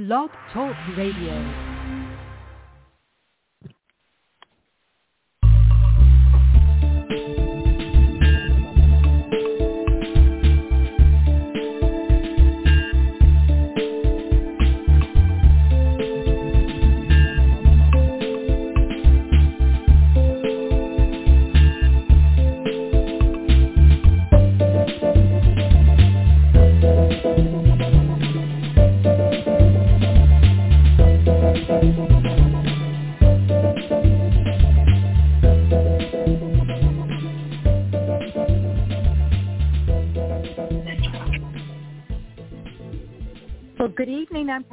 Blog Talk Radio.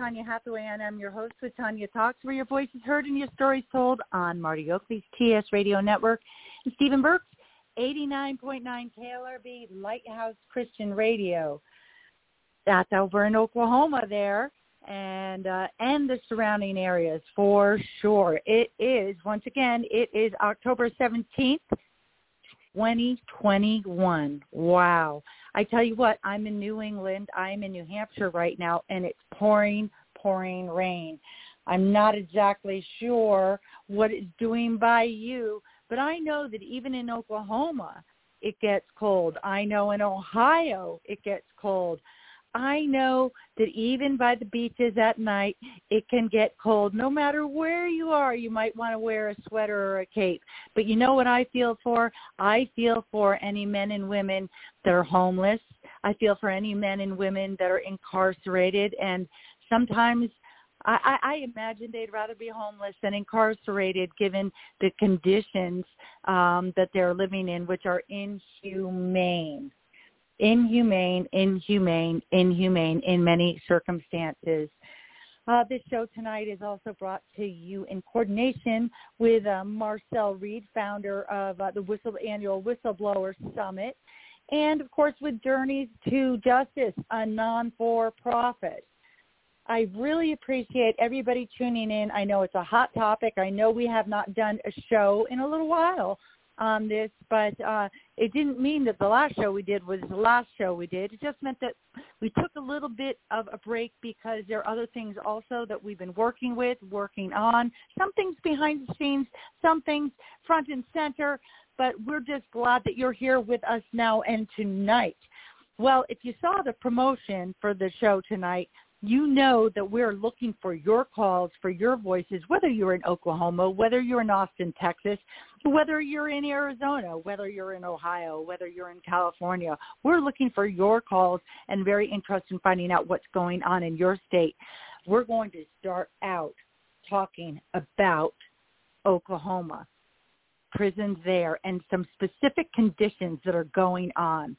Tanya Hathaway, and I'm your host with Tanya Talks, where your voice is heard and your stories told on Marty Oakley's TS Radio Network and Stephen Burke's 89.9 KLRB Lighthouse Christian Radio. That's over in Oklahoma there and uh, and the surrounding areas for sure. It is, once again, it is October 17th, 2021. Wow. I tell you what, I'm in New England. I'm in New Hampshire right now, and it's pouring, pouring rain. I'm not exactly sure what it's doing by you, but I know that even in Oklahoma, it gets cold. I know in Ohio, it gets cold. I know that even by the beaches at night, it can get cold. No matter where you are, you might want to wear a sweater or a cape. But you know what I feel for? I feel for any men and women that are homeless. I feel for any men and women that are incarcerated. And sometimes I, I imagine they'd rather be homeless than incarcerated given the conditions um, that they're living in, which are inhumane inhumane, inhumane, inhumane in many circumstances. Uh, this show tonight is also brought to you in coordination with uh, Marcel Reid, founder of uh, the Whistle, annual Whistleblower Summit, and of course with Journeys to Justice, a non-for-profit. I really appreciate everybody tuning in. I know it's a hot topic. I know we have not done a show in a little while on this, but uh, it didn't mean that the last show we did was the last show we did. It just meant that we took a little bit of a break because there are other things also that we've been working with, working on. Some things behind the scenes, some things front and center, but we're just glad that you're here with us now and tonight. Well, if you saw the promotion for the show tonight, you know that we're looking for your calls, for your voices, whether you're in Oklahoma, whether you're in Austin, Texas, whether you're in Arizona, whether you're in Ohio, whether you're in California. We're looking for your calls and very interested in finding out what's going on in your state. We're going to start out talking about Oklahoma, prisons there, and some specific conditions that are going on.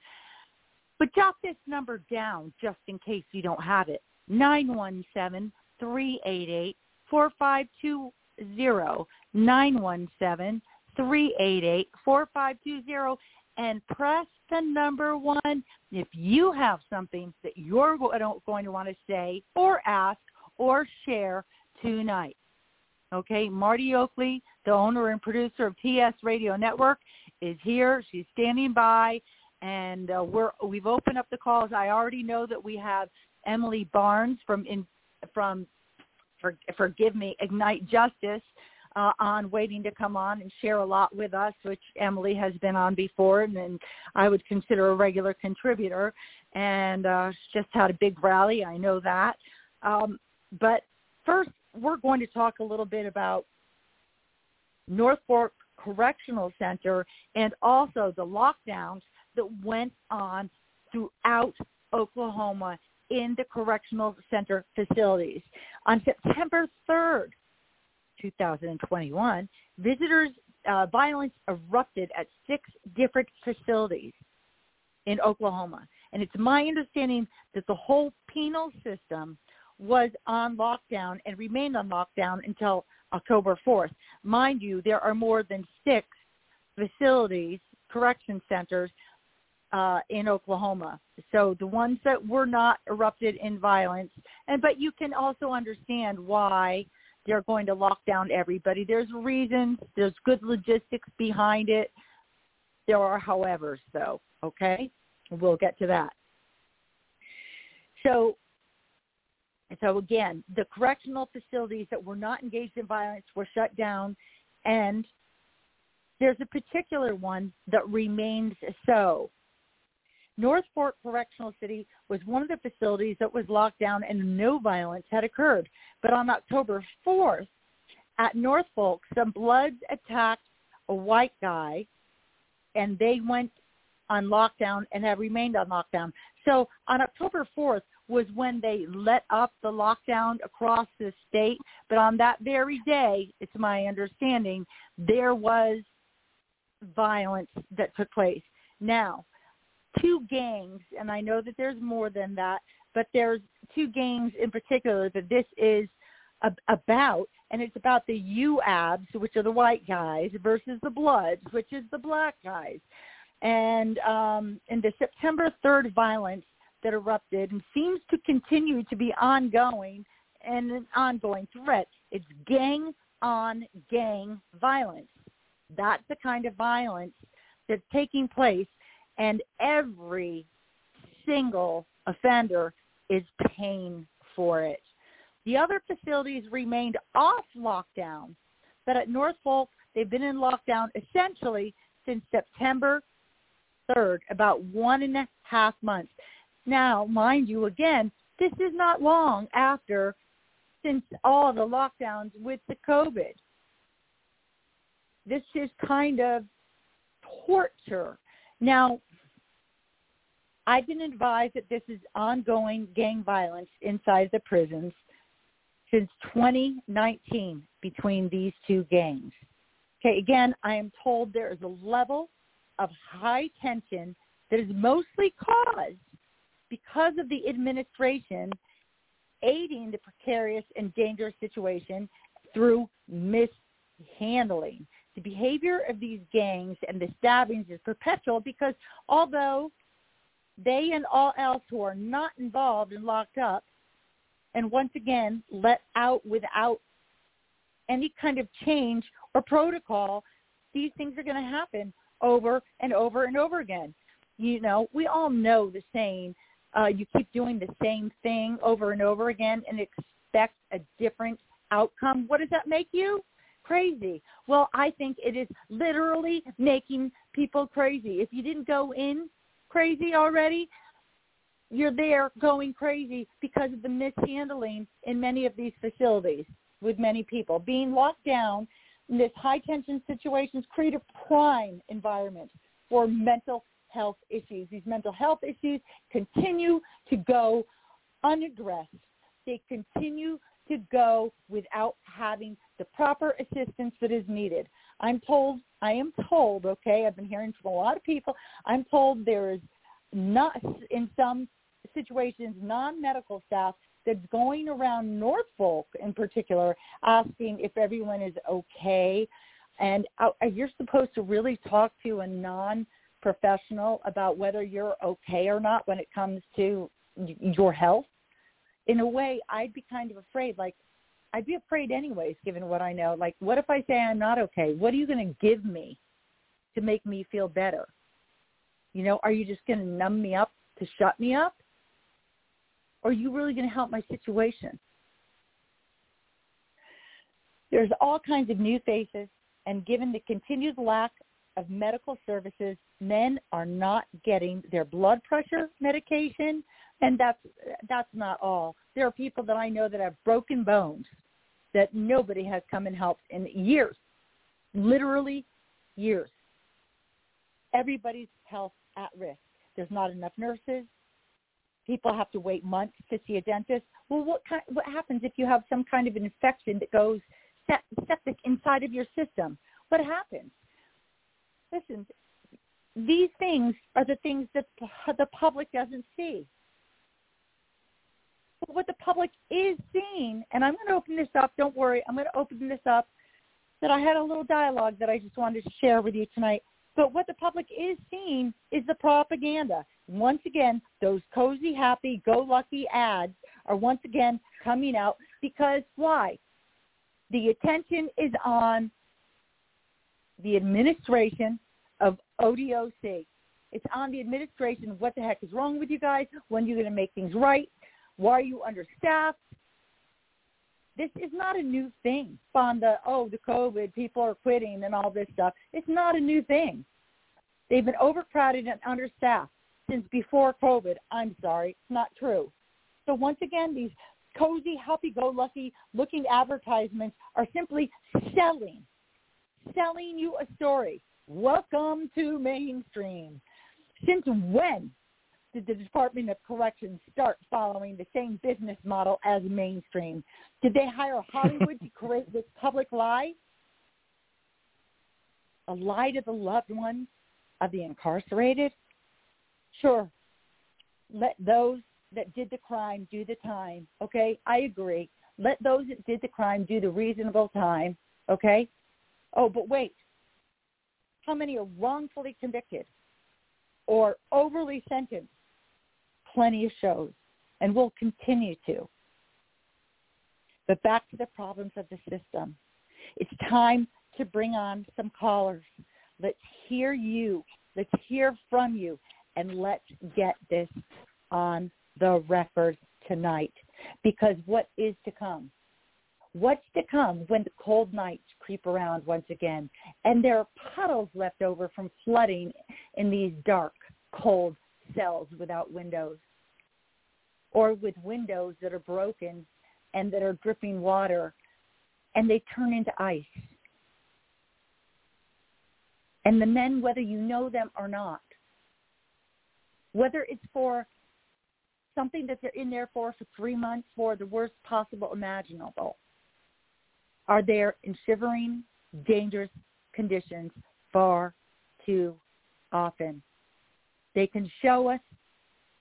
But jot this number down just in case you don't have it. 917 388 4520 917 388 4520 and press the number one if you have something that you're going to want to say or ask or share tonight. Okay, Marty Oakley, the owner and producer of TS Radio Network, is here. She's standing by, and uh, we're we've opened up the calls. I already know that we have Emily Barnes from in, from for, forgive me Ignite Justice uh, on waiting to come on and share a lot with us, which Emily has been on before, and, and I would consider a regular contributor. And uh, just had a big rally, I know that. Um, but first, we're going to talk a little bit about North Fork Correctional Center and also the lockdowns that went on throughout Oklahoma in the correctional center facilities. On September 3rd, 2021, visitors uh, violence erupted at six different facilities in Oklahoma. And it's my understanding that the whole penal system was on lockdown and remained on lockdown until October 4th. Mind you, there are more than six facilities, correction centers, uh, in Oklahoma. So the ones that were not erupted in violence, and but you can also understand why they're going to lock down everybody. There's reasons. There's good logistics behind it. There are however, though. Okay, we'll get to that. So So again, the correctional facilities that were not engaged in violence were shut down, and there's a particular one that remains so. North Fork Correctional City was one of the facilities that was locked down and no violence had occurred. But on October 4th, at North Fork, some Bloods attacked a white guy and they went on lockdown and have remained on lockdown. So on October 4th was when they let up the lockdown across the state. But on that very day, it's my understanding, there was violence that took place. Now, two gangs, and I know that there's more than that, but there's two gangs in particular that this is about, and it's about the UABs, which are the white guys, versus the Bloods, which is the black guys. And um, in the September 3rd violence that erupted and seems to continue to be ongoing and an ongoing threat, it's gang on gang violence. That's the kind of violence that's taking place and every single offender is paying for it. The other facilities remained off lockdown, but at North Norfolk, they've been in lockdown essentially since September 3rd, about one and a half months. Now, mind you, again, this is not long after since all the lockdowns with the COVID. This is kind of torture. Now, I've been advised that this is ongoing gang violence inside the prisons since 2019 between these two gangs. Okay, again, I am told there is a level of high tension that is mostly caused because of the administration aiding the precarious and dangerous situation through mishandling. The behavior of these gangs and the stabbings is perpetual because although they and all else who are not involved and locked up and once again let out without any kind of change or protocol, these things are going to happen over and over and over again. You know, we all know the saying, uh, you keep doing the same thing over and over again and expect a different outcome. What does that make you? Crazy. Well, I think it is literally making people crazy. If you didn't go in crazy already, you're there going crazy because of the mishandling in many of these facilities with many people. Being locked down in this high tension situations create a prime environment for mental health issues. These mental health issues continue to go unaddressed. They continue to go without having the proper assistance that is needed. I'm told, I am told, okay, I've been hearing from a lot of people, I'm told there is not, in some situations, non-medical staff that's going around North Fork in particular asking if everyone is okay. And uh, you're supposed to really talk to a non-professional about whether you're okay or not when it comes to your health. In a way, I'd be kind of afraid, like, I'd be afraid anyways, given what I know. Like, what if I say I'm not okay? What are you going to give me to make me feel better? You know, are you just going to numb me up to shut me up? Or are you really going to help my situation? There's all kinds of new faces, and given the continued lack of medical services, men are not getting their blood pressure medication, and that's that's not all. There are people that I know that have broken bones that nobody has come and helped in years, literally years. Everybody's health at risk. There's not enough nurses. People have to wait months to see a dentist. Well, what kind, what happens if you have some kind of an infection that goes septic inside of your system? What happens? Listen, these things are the things that the public doesn't see. But what the public is seeing, and I'm going to open this up. Don't worry, I'm going to open this up. That I had a little dialogue that I just wanted to share with you tonight. But what the public is seeing is the propaganda. Once again, those cozy, happy, go lucky ads are once again coming out because why? The attention is on the administration of ODOC. It's on the administration. What the heck is wrong with you guys? When are you going to make things right? Why are you understaffed? This is not a new thing. On the oh the COVID, people are quitting and all this stuff. It's not a new thing. They've been overcrowded and understaffed since before COVID. I'm sorry, it's not true. So once again, these cozy, happy-go-lucky looking advertisements are simply selling, selling you a story. Welcome to mainstream. Since when did the Department of Corrections start following the same business model as mainstream? Did they hire Hollywood to create this public lie? A lie to the loved ones of the incarcerated? Sure. Let those that did the crime do the time. Okay, I agree. Let those that did the crime do the reasonable time. Okay. Oh, but wait. How many are wrongfully convicted or overly sentenced? Plenty of shows, and will continue to. But back to the problems of the system. It's time to bring on some callers. Let's hear you. Let's hear from you. And let's get this on the record tonight because what is to come? What's to come when the cold nights creep around once again and there are puddles left over from flooding in these dark, cold cells without windows or with windows that are broken and that are dripping water and they turn into ice. And the men, whether you know them or not, whether it's for something that they're in there for for three months for the worst possible imaginable are there in shivering, dangerous conditions far too often. They can show us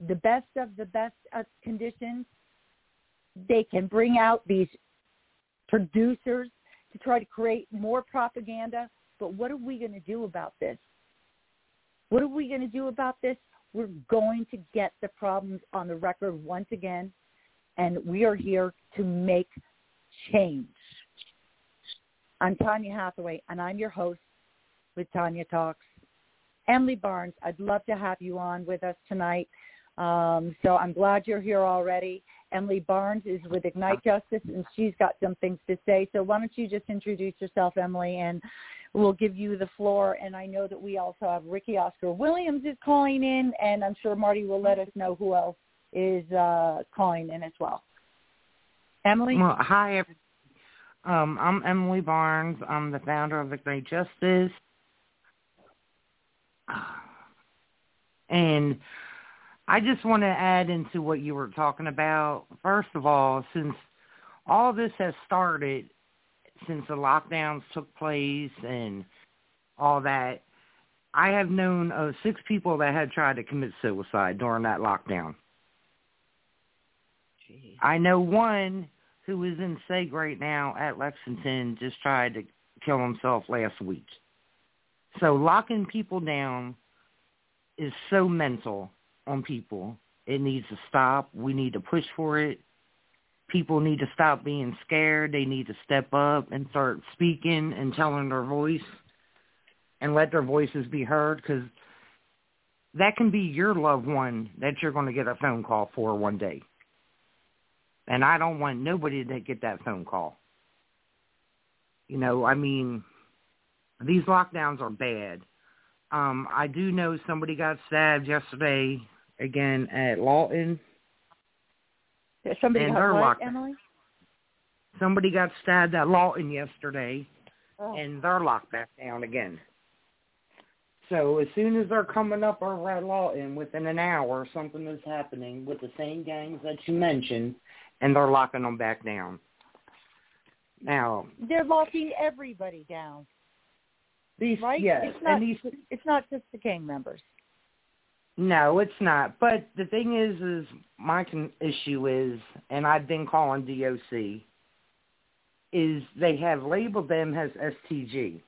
the best of the best of conditions. They can bring out these producers to try to create more propaganda. But what are we going to do about this? What are we going to do about this? We're going to get the problems on the record once again, and we are here to make change. I'm Tanya Hathaway, and I'm your host with Tanya Talks. Emily Barnes, I'd love to have you on with us tonight. Um, so I'm glad you're here already. Emily Barnes is with Ignite Justice, and she's got some things to say. So why don't you just introduce yourself, Emily, and we'll give you the floor. And I know that we also have Ricky Oscar Williams is calling in, and I'm sure Marty will let us know who else is uh, calling in as well. Emily? Well, hi, um, I'm Emily Barnes. I'm the founder of Ignite Justice. And I just want to add into what you were talking about. First of all, since all this has started, since the lockdowns took place and all that, I have known of six people that had tried to commit suicide during that lockdown. Jeez. I know one who is in SEG right now at Lexington just tried to kill himself last week. So locking people down is so mental on people. It needs to stop. We need to push for it people need to stop being scared. They need to step up and start speaking and telling their voice and let their voices be heard because that can be your loved one that you're going to get a phone call for one day. And I don't want nobody to get that phone call. You know, I mean, these lockdowns are bad. Um, I do know somebody got stabbed yesterday again at Lawton Somebody and got what, Emily? Somebody got stabbed at Lawton yesterday, oh. and they're locked back down again. So as soon as they're coming up over at Lawton, within an hour, something is happening with the same gangs that you mentioned, and they're locking them back down. Now they're locking everybody down. These, right? Yes, it's not, and these, it's not just the gang members. No, it's not. But the thing is, is my con- issue is, and I've been calling DOC, is they have labeled them as STG.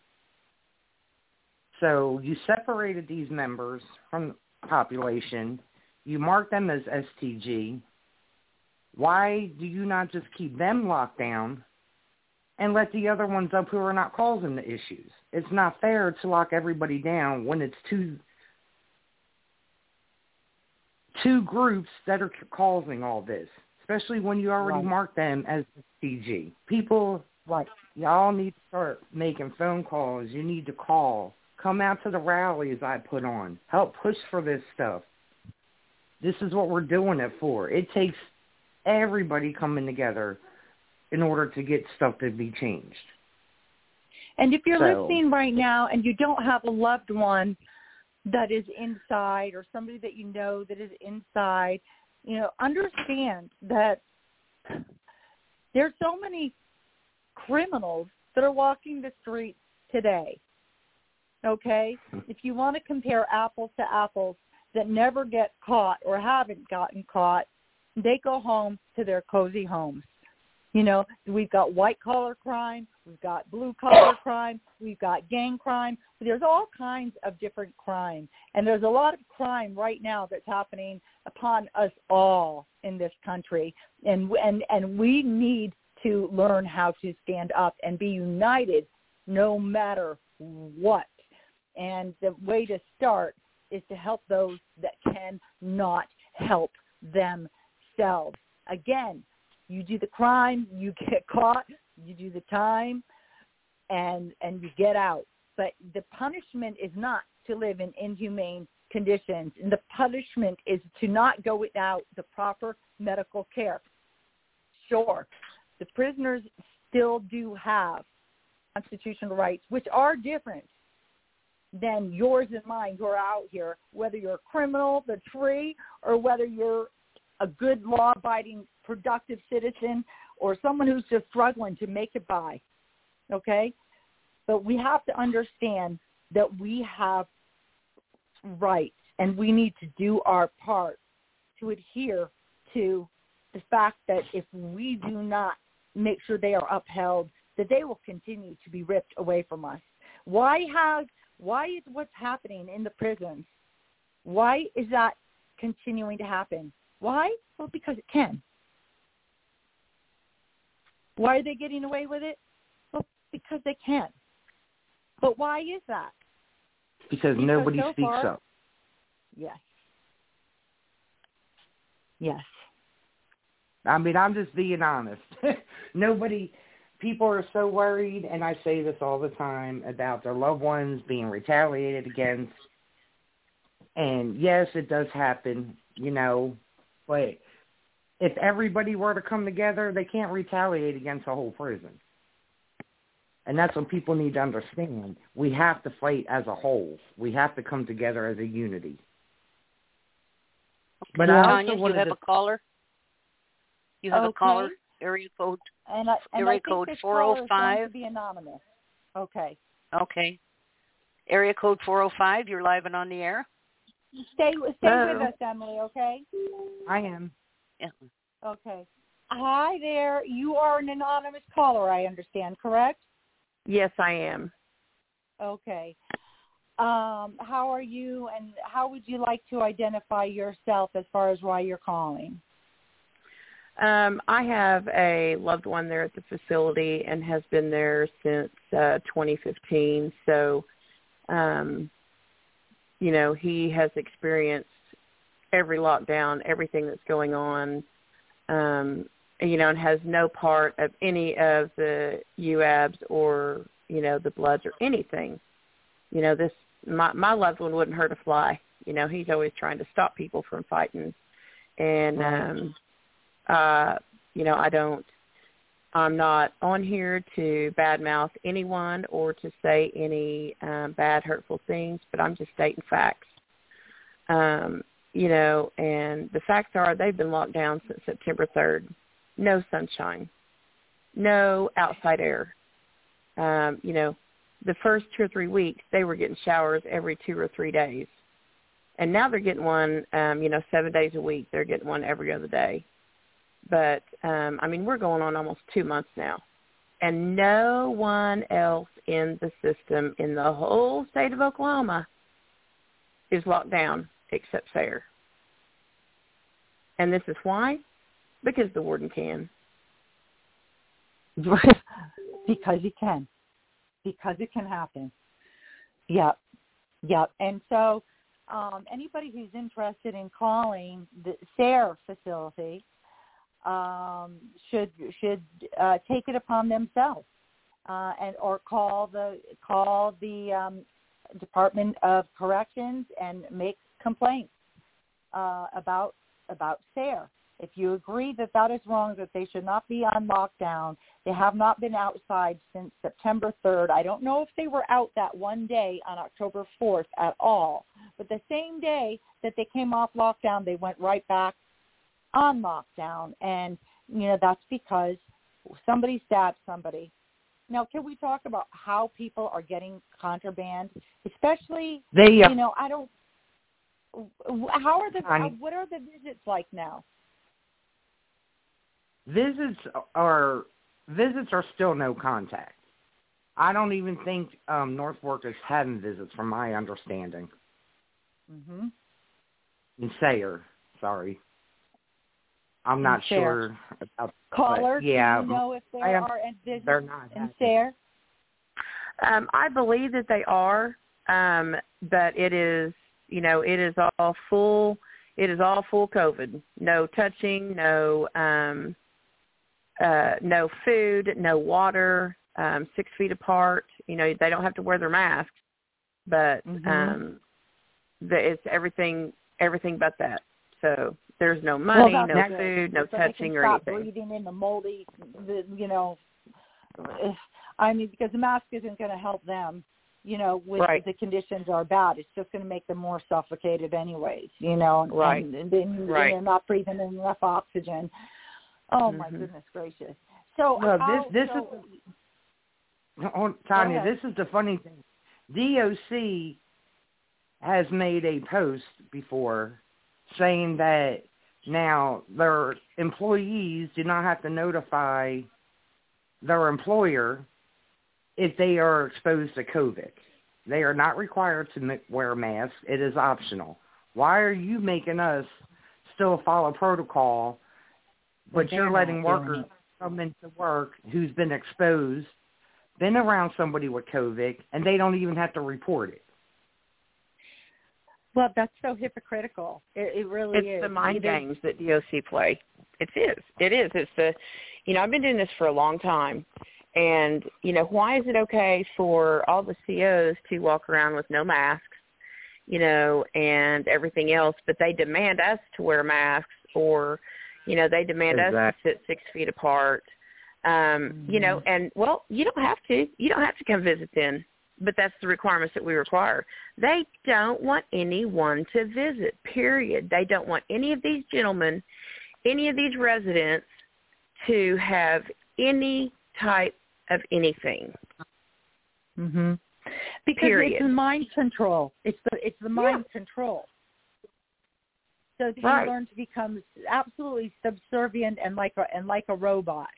So you separated these members from the population. You mark them as STG. Why do you not just keep them locked down and let the other ones up who are not causing the issues? It's not fair to lock everybody down when it's two two groups that are causing all this, especially when you already Right. mark them as STG. People, like y'all need to start making phone calls. You need to call. Come out to the rallies I put on. Help push for this stuff. This is what we're doing it for. It takes everybody coming together in order to get stuff to be changed. And if you're So- listening right now and you don't have a loved one that is inside or somebody that you know that is inside, you know, understand that there's so many criminals that are walking the streets today. Okay? Mm-hmm. If you want to compare apples to apples that never get caught or haven't gotten caught, they go home to their cozy homes. You know, we've got white collar crime, we've got blue collar crime, we've got gang crime. There's all kinds of different crime, and there's a lot of crime right now that's happening upon us all in this country, and and and we need to learn how to stand up and be united, no matter what. And the way to start is to help those that cannot help themselves. Again, you do the crime, you get caught, you do the time, and and you get out. But the punishment is not to live in inhumane conditions. And the punishment is to not go without the proper medical care. Sure, the prisoners still do have constitutional rights, which are different than yours and mine who are out here, whether you're a criminal that's free or whether you're a good law-abiding, productive citizen or someone who's just struggling to make it by. Okay? But we have to understand that we have rights and we need to do our part to adhere to the fact that if we do not make sure they are upheld, that they will continue to be ripped away from us. Why has why is what's happening in the prisons? Why is that continuing to happen? Why? Well, because it can. Why are they getting away with it? Well, because they can. But why is that? Because, Because nobody so speaks far- up. Yes. Yes. I mean, I'm just being honest. Nobody, people are so worried, and I say this all the time about their loved ones being retaliated against. And yes, it does happen, you know, but if everybody were to come together, they can't retaliate against a whole prison. And that's what people need to understand. We have to fight as a whole. We have to come together as a unity. But I also Tanya, you have to- a caller. You have a caller. Okay. Area code. And I, and Area I think code this caller is going 405. to oh be anonymous. Okay. Okay. Area code 405. You're live and on the air. Stay stay with us, Emily, okay? I am. Yeah. Okay. Hi there. You are an anonymous caller, I understand, correct? Yes, I am. Okay. Um, how are you and how would you like to identify yourself as far as why you're calling? Um, I have a loved one there at the facility and has been there since uh, 2015. So, um, you know, he has experienced every lockdown, everything that's going on, um, you know, and has no part of any of the UABs or, you know, the Bloods or anything. You know, this my my loved one wouldn't hurt a fly. You know, he's always trying to stop people from fighting. And um uh, you know, I don't, I'm not on here to badmouth anyone or to say any um, bad, hurtful things, but I'm just stating facts. Um, you know, and the facts are they've been locked down since September 3rd. No sunshine, no outside air. Um, you know, the first two or three weeks they were getting showers every two or three days. And now they're getting one, um, you know, seven days a week. They're getting one every other day but um I mean we're going on almost 2 months now and no one else in the system in the whole state of Oklahoma is locked down except Sayre. And this is why? Because the warden can. because you can. Because it can happen. Yep. Yep. And so um, anybody who's interested in calling the Sayre facility, um, should should uh, take it upon themselves uh, and or call the call the um, Department of Corrections and make complaints uh, about about Sayre. If you agree that that is wrong, that they should not be on lockdown, they have not been outside since September 3rd. I don't know if they were out that one day on October 4th at all, but the same day that they came off lockdown, they went right back on lockdown. And, you know, that's because somebody stabbed somebody. Now, can we talk about how people are getting contraband, especially, They, you know, I don't, how are the, Honey. what are the visits like now? visits are visits are still no contact. I don't even think um, North Fork is having visits, from my understanding. hmm In Sayre, sorry. I'm not Sayre. sure about Caller, yeah, do you know if there I am- are and visits they're not in having- Sayre? Um, I believe that they are, um, but it is, you know, it is all full. It is all full COVID. No touching, no, um, uh, no food, no water, um, six feet apart. You know, they don't have to wear their masks, but Mhm. um, the, it's everything, everything but that. So there's no money, that's no good. food, no so they touching can or stop anything. breathing in the moldy, the, you know. eh, I mean, because the mask isn't going to help them, you know, with Right. the conditions are bad. It's just going to make them more suffocated, anyways. You know, and, Right. and, and, then Right. they're not breathing in enough oxygen. Oh my Mhm. goodness gracious! So Well, this- how- this so, Oh, Tanya, this is the funny thing. DOC has made a post before saying that now their employees do not have to notify their employer if they are exposed to COVID. They are not required to wear masks. It is optional. Why are you making us still follow protocol, but They're you're letting workers come into work who's been exposed been around somebody with COVID, and they don't even have to report it. Well, that's so hypocritical. It, it really it's is. the mind Either- games that DOC play. It is. It is. It's the, you know, I've been doing this for a long time, and you know, why is it okay for all the COs to walk around with no masks, you know, and everything else, but they demand us to wear masks, or, you know, they demand us to sit six feet apart, um, you know, and well, you don't have to. You don't have to come visit then but that's the requirements that we require. They don't want anyone to visit, period. They don't want any of these gentlemen, any of these residents to have any type of anything. hmm Because Period. it's the mind control. It's the it's the mind control. So that Right. you learn to become absolutely subservient and like a and like a robot.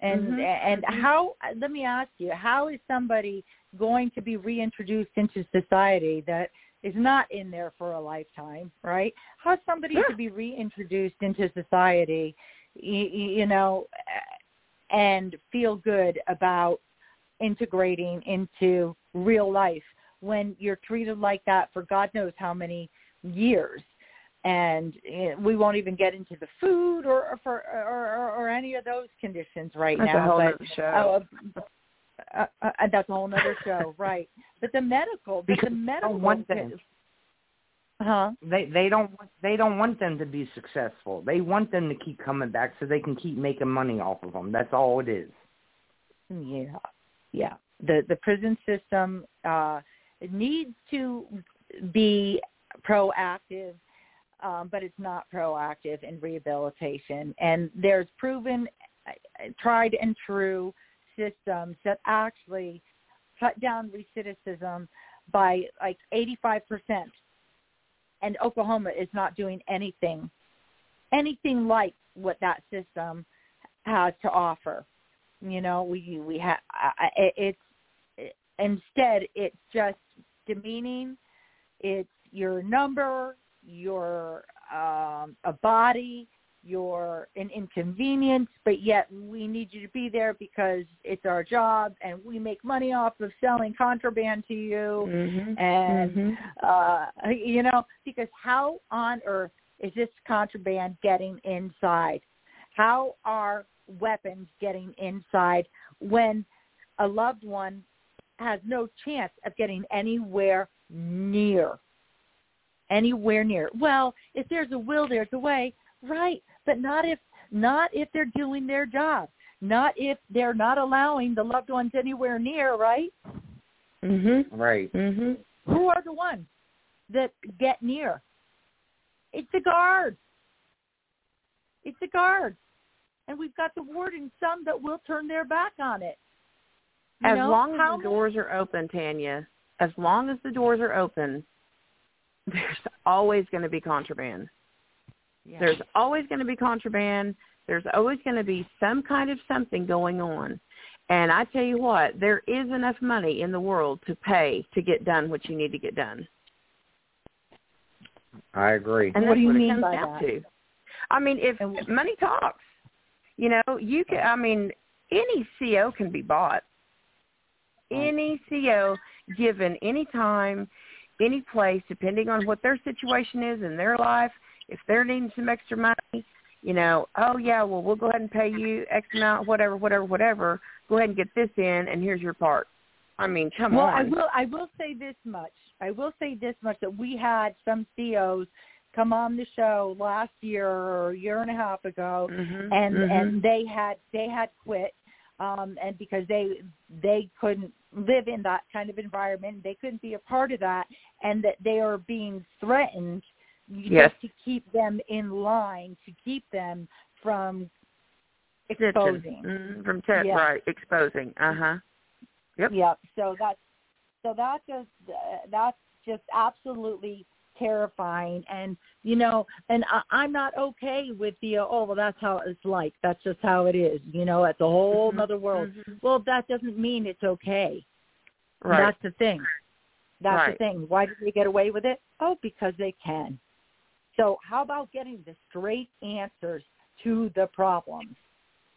And Mhm. and how? Let me ask you: How is somebody going to be reintroduced into society that is not in there for a lifetime? Right? How's somebody Yeah. to be reintroduced into society? You, you know, and feel good about integrating into real life when you're treated like that for God knows how many years. And eh, we won't even get into the food or or, for, or, or, or any of those conditions right That's now. but uh, uh, uh, that's a whole other show, right? But the medical, but Because the medical, don't want them. huh? They they don't want they don't want them to be successful. They want them to keep coming back so they can keep making money off of them. That's all it is. Yeah, yeah. The the prison system uh, needs to be proactive, um, but it's not proactive in rehabilitation. And there's proven, uh, tried and true systems that actually cut down recidivism by like 85 percent. And Oklahoma is not doing anything, anything like what that system has to offer you know we we have it's it, instead it's just demeaning it's your number your um a body you're an inconvenience but yet we need you to be there because it's our job and we make money off of selling contraband to you Mhm. and Mhm. uh you know because how on earth is this contraband getting inside How are weapons getting inside when a loved one has no chance of getting anywhere near? Anywhere near. Well, if there's a will, there's a way, right? But not if not if they're doing their job. Not if they're not allowing the loved ones anywhere near, right? Mhm. Right. Mhm. Who are the ones that get near? It's the guards. It's the guards. And we've got the warden, some that will turn their back on it. You As know, long as the doors are open, Tanya, as long as the doors are open, there's always going to be contraband. Yeah. There's always going to be contraband. There's always going to be some kind of something going on. And I tell you what, there is enough money in the world to pay to get done what you need to get done. I agree. And What do you what mean by that? to. I mean, if And- if money talks, you know, you can. I mean, any CO can be bought. Any CO given any time, any place, depending on what their situation is in their life. If they're needing some extra money, you know, oh yeah, well we'll go ahead and pay you X amount, whatever, whatever, whatever. Go ahead and get this in, and here's your part. I mean, come well, on. Well, I will. I will say this much. I will say this much that we had some COs come on the show last year or a year and a half ago, Mhm, and mhm. and they had they had quit, um, and because they they couldn't live in that kind of environment, they couldn't be a part of that, and that they are being threatened Yes. just to keep them in line, to keep them from exposing. Mhm, from te- Yeah. right exposing. Uh huh. Yep. Yep. So that's so that just uh, that's just absolutely terrifying, and you know, and I, I'm not okay with the oh well that's how it's like that's just how it is. You know, it's a whole Mhm, other world. mhm. Well, that doesn't mean it's okay. Right. That's the thing. That's the thing. Why did they get away with it? Oh, because they can. So how about getting the straight answers to the problems?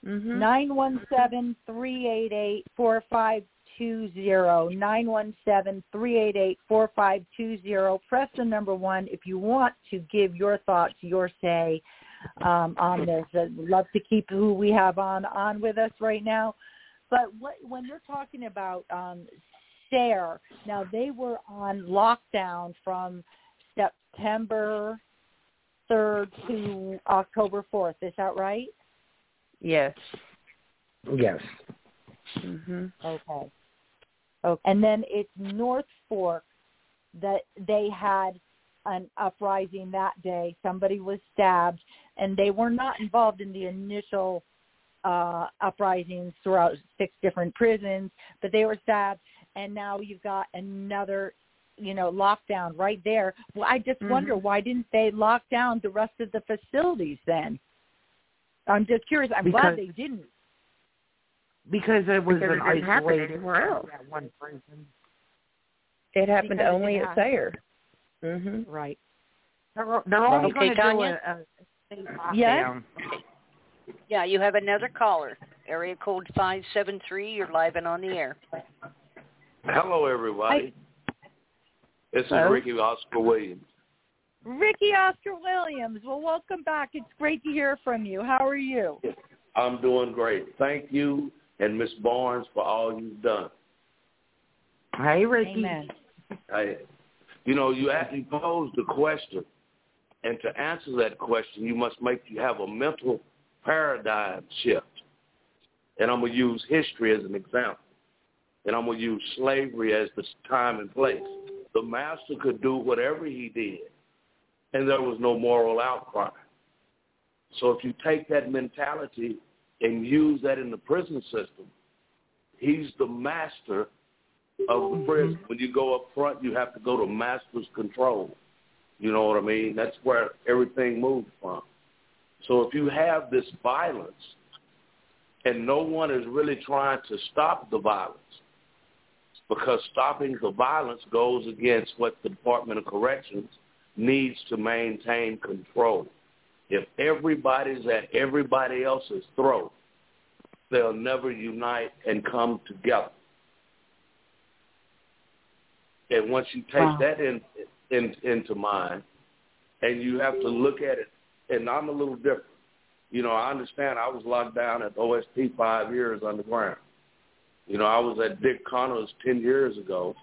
Mhm. Nine one seven three eight eight four five two zero. Nine one seven three eight eight four five two zero. Press the number one if you want to give your thoughts, your say um, on this. I'd love to keep who we have on on with us right now. But what, when you're talking about um, Sayre, now they were on lockdown from September third to October fourth. Is that right? Yes. Yes. Mhm. Okay. Okay. And then it's North Fork that they had an uprising that day. Somebody was stabbed, and they were not involved in the initial uh, uprisings throughout six different prisons, but they were stabbed. And now you've got another, you know, lockdown right there. Well, I just wonder Mhm. why didn't they lock down the rest of the facilities then? I'm just curious. I'm glad they didn't. Because it was Because an it didn't isolated anywhere else. that one prison. It happened Because only didn't at happen. Sayre. Mhm. Right. They're, they're only Okay, going to do Tanya? a, a Yes? Yeah, you have another caller. Area code 573. You're live and on the air. Hello, everybody. This is Ricky Oscar Williams. Ricky Oscar Williams. Well, welcome back. It's great to hear from you. How are you? I'm doing great. Thank you and Miss Barnes for all you've done. Hey, Ricky. Amen. I, you know, you actually posed the question, and to answer that question, you must make you have a mental paradigm shift. And I'm gonna use history as an example, and I'm gonna use slavery as the time and place. The master could do whatever he did, and there was no moral outcry. So if you take that mentality and use that in the prison system, he's the master of the prison. Mm-hmm. When you go up front, you have to go to master's control. You know what I mean? That's where everything moves from. So if you have this violence and no one is really trying to stop the violence, because stopping the violence goes against what the Department of Corrections needs to maintain control. If everybody's at everybody else's throat, they'll never unite and come together. And once you take Wow. that in, in into mind, and you have to look at it, and I'm a little different. you know, I understand I was locked down at OSP five years underground. You know, I was at Dick Conner's 10 years ago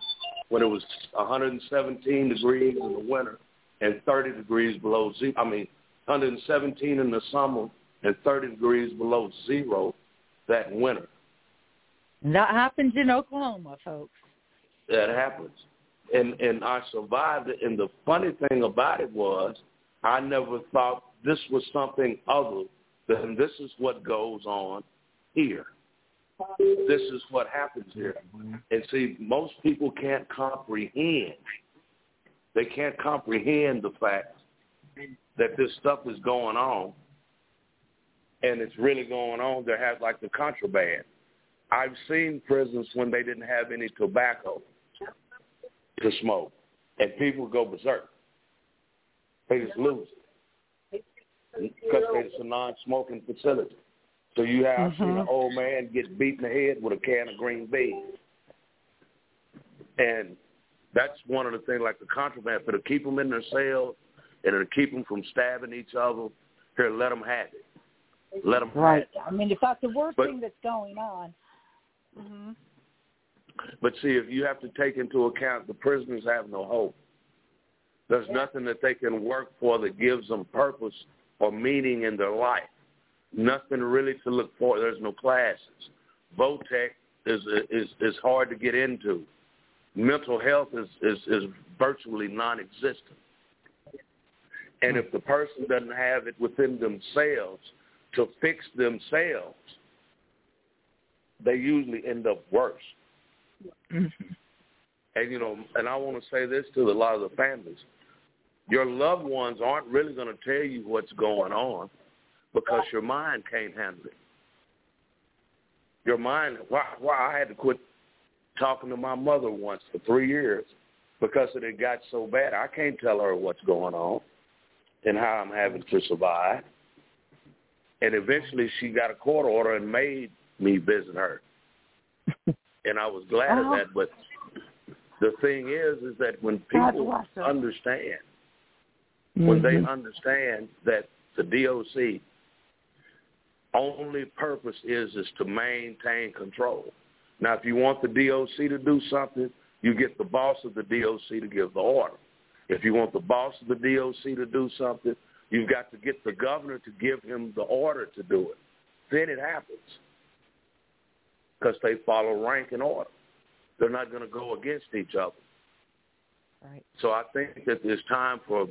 when it was 117 degrees in the winter and 30 degrees below zero. I mean, 117 in the summer and 30 degrees below zero that winter. That happens in Oklahoma, folks. That happens. And and I survived it. And the funny thing about it was I never thought this was something other than this is what goes on here. This is what happens here. And see, most people can't comprehend. They can't comprehend the fact that this stuff is going on and it's really going on. They have like the contraband. I've seen prisons when they didn't have any tobacco to smoke, and people go berserk. They just lose it because it's a non-smoking facility. So you have mm-hmm. seen an old man get beat in the head with a can of green beans, and that's one of the things like the contraband. For to keep them in their cells and to keep them from stabbing each other, here let them have it. Let them have it. right. I mean, if that's the worst but, thing that's going on. Mm-hmm. But see, if you have to take into account the prisoners have no hope. There's yeah. nothing that they can work for that gives them purpose or meaning in their life. Nothing really to look for. There's no classes. Votech is is is hard to get into. Mental health is is, is virtually non-existent. And if the person doesn't have it within themselves to fix themselves, they usually end up worse. Mm-hmm. And you know, and I want to say this to a lot of the families: your loved ones aren't really going to tell you what's going on because your mind can't handle it. Your mind. Why? Why I had to quit talking to my mother once for three years because it had got so bad. I can't tell her what's going on and how I'm having to survive. And eventually, she got a court order and made me visit her. and I was glad of that. But the thing is, is that when people understand, mm-hmm. when they mm-hmm. understand that the DOC only purpose is is to maintain control. Now, if you want the DOC to do something, you get the boss of the DOC to give the order. If you want the boss of the DOC to do something, you've got to get the governor to give him the order to do it. Then it happens because they follow rank and order. They're not going to go against each other. Right. So I think that there's time for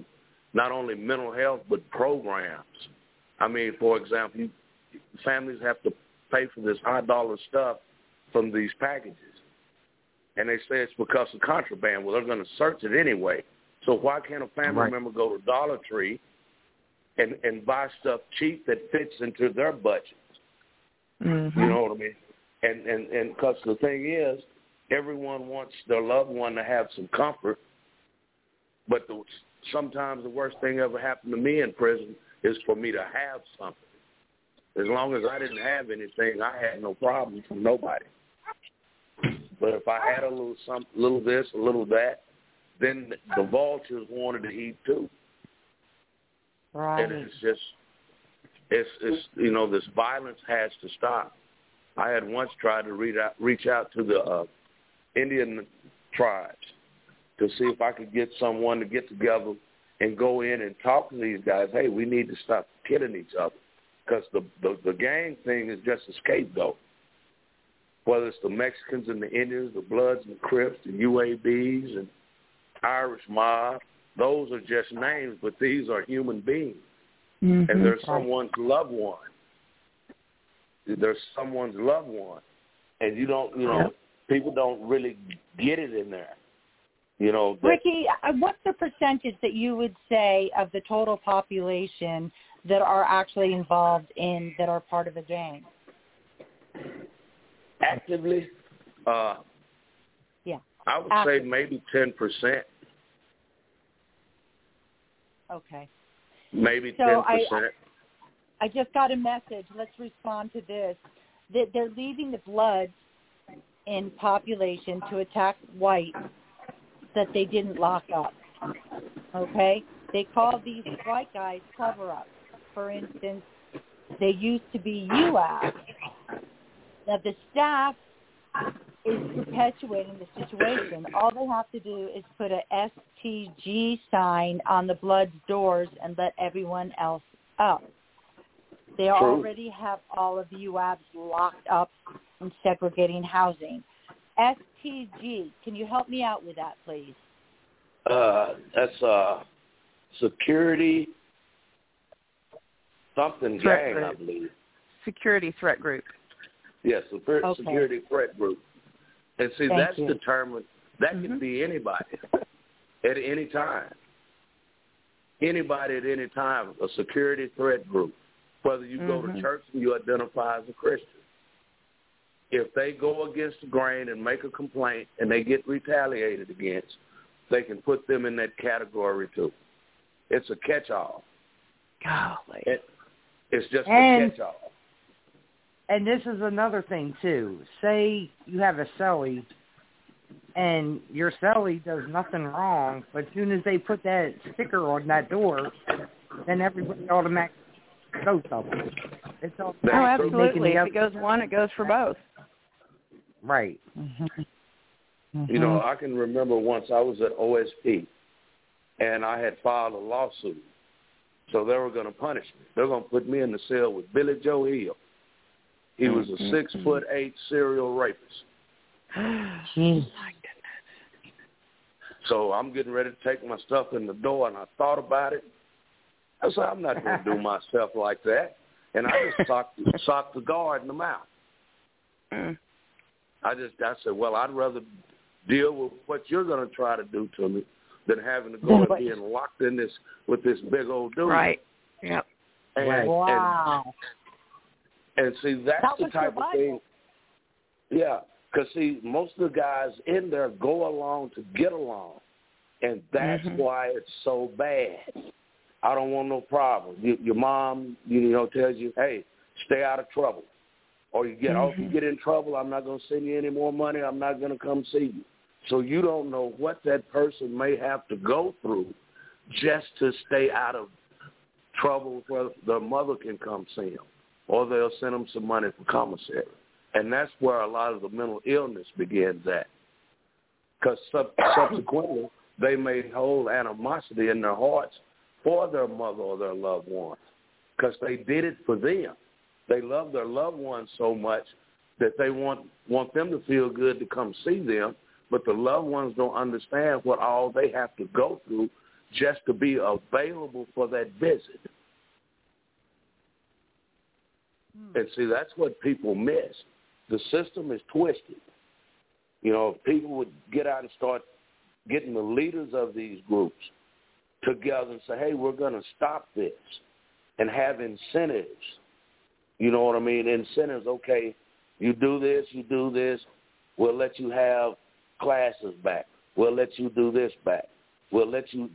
not only mental health but programs. I mean, for example, you, families have to pay for this high dollar stuff from these packages, and they say it's because of contraband. Well, they're going to search it anyway. So why can't a family right. member go to Dollar Tree and and buy stuff cheap that fits into their budget? Mm-hmm. You know what I mean? and and and because the thing is, everyone wants their loved one to have some comfort, but the, sometimes the worst thing ever happened to me in prison is for me to have something. As long as I didn't have anything, I had no problem from nobody. But if I had a little some, little this, a little that, then the vultures wanted to eat too. Right. And it's just, it's it's you know this violence has to stop. I had once tried to reach out, reach out to the uh, Indian tribes to see if I could get someone to get together and go in and talk to these guys. Hey, we need to stop killing each other because the, the the gang thing is just a scapegoat. Whether it's the Mexicans and the Indians, the Bloods and the Crips, the UABs and Irish mob, those are just names, but these are human beings, mm-hmm. and they're someone's loved one They're someone's loved one, and you don't, you know, yep. people don't really get it in there. You know, that, Ricky, uh, what's the percentage that you would say of the total population that are actually involved in that are part of a gang? Actively, uh, yeah, I would Actively. say maybe ten percent. Okay. Maybe ten percent. I just got a message. Let's respond to this. That they're leaving the blood in population to attack whites that they didn't lock up. Okay? They call these white guys cover-ups. For instance, They used to be UAB. Now the staff is perpetuating the situation. All they have to do is put a STG sign on the blood doors and let everyone else up. They already have all of the UABs locked up in segregating housing. STG, can you help me out with that, please? Uh, that's uh, security something Threat gang, I believe. Security threat group. Yes, security, Okay. security threat group. And see, Thank that's you. determined. That can Mhm. be anybody at any time. Anybody at any time, a security threat group. Whether you go to Mhm. church and you identify as a Christian. If they go against the grain and make a complaint and they get retaliated against, they can put them in that category too. It's a catch-all. Golly. It, it's just And- a catch-all. And this is another thing too. Say you have a celly and your celly does nothing wrong, but as soon as they put that sticker on that door, then everybody automatically goes up. It's all Oh, absolutely. If it goes one, it goes for both. right. Mm-hmm. You know, mm-hmm. I can remember once I was at OSP and I had filed a lawsuit. So they were going to punish me. They were going to put me in the cell with Billy Joe Hill. He was a Mhm. six foot eight serial rapist. So I'm getting ready to take my stuff in the door, and I thought about it. I said, I'm not going to do myself like that. And I just socked, socked the guard in the mouth. Mm. I just I said, well, I'd rather deal with what you're going to try to do to me than having to go and being locked in this with this big old dude. Right. Yep. And, Right. Wow. and, and see, that's That the was your type of thing. Yeah, because see, most of the guys in there go along to get along, and that's Mhm. why it's so bad. I don't want no problem. You, your mom, you know, tells you, hey, stay out of trouble. Or you get, oh, if you Mhm. get in trouble, I'm not going to send you any more money. I'm not going to come see you. So you don't know what that person may have to go through just to stay out of trouble where their mother can come see them. Or they'll send them some money for commissary. And that's where a lot of the mental illness begins at. Because sub- subsequently, they may hold animosity in their hearts for their mother or their loved ones because they did it for them. They love their loved ones so much that they want want them to feel good to come see them, but the loved ones don't understand what all they have to go through just to be available for that visit. Hmm. And see, that's what people miss. The system is twisted. You know, if people would get out and start getting the leaders of these groups together and say, hey, we're going to stop this and have incentives. You know what I mean? Incentives, okay, you do this, you do this, we'll let you have classes back. We'll let you do this back. We'll let you,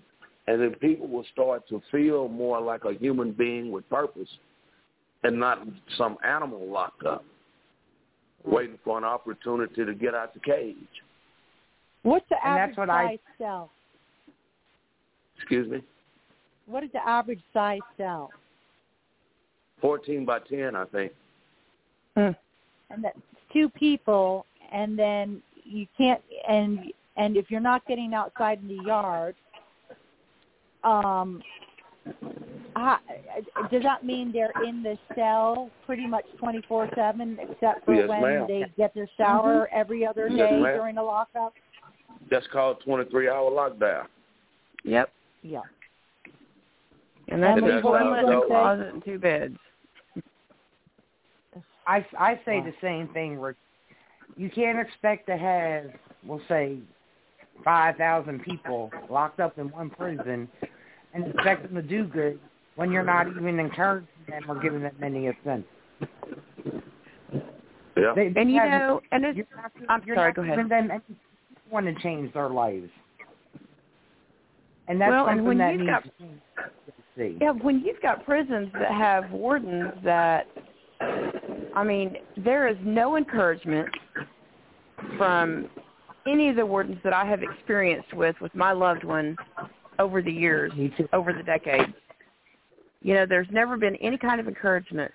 and then people will start to feel more like a human being with purpose and not some animal locked up, waiting for an opportunity to get out the cage. What's the And average that's what I- size cell? Excuse me? What is the average size cell? 14 by 10, I think. Mm. And that's two people, and then you can't. And and if you're not getting outside in the yard, um, how, does that mean they're in the cell pretty much 24/7, except for Yes, when ma'am. they get their shower every other Yes, day ma'am. during the lockup? That's called 23-hour lockdown. Yep. Yeah. And that's Emily, just what one were you little gonna say? closet and two beds. I I say the same thing, Rick. You can't expect to have, we'll say, five thousand people locked up in one prison and expect them to do good when you're not even encouraging them or giving them any incentive. Yeah. They, they And you have- know, and it's you're not, I'm you're sorry, not go ahead. them any want to change their lives, and that's Well, and something when that you've needs got- to change. See. Yeah, when you've got prisons that have wardens that, I mean, there is no encouragement from any of the wardens that I have experienced with with my loved one over the years, over the decades. You know, there's never been any kind of encouragement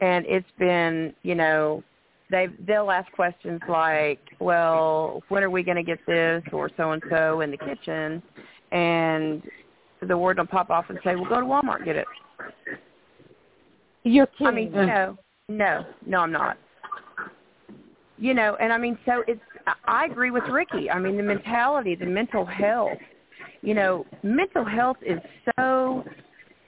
and it's been you know they they'll ask questions like, well, when are we going to get this or so and so in the kitchen, and the word will pop off and say, well, go to Walmart and get it. You're kidding. I mean, you know, no, no, I'm not. You know, and I mean, so it's. I agree with Ricky. I mean, the mentality, the mental health. You know, mental health is so.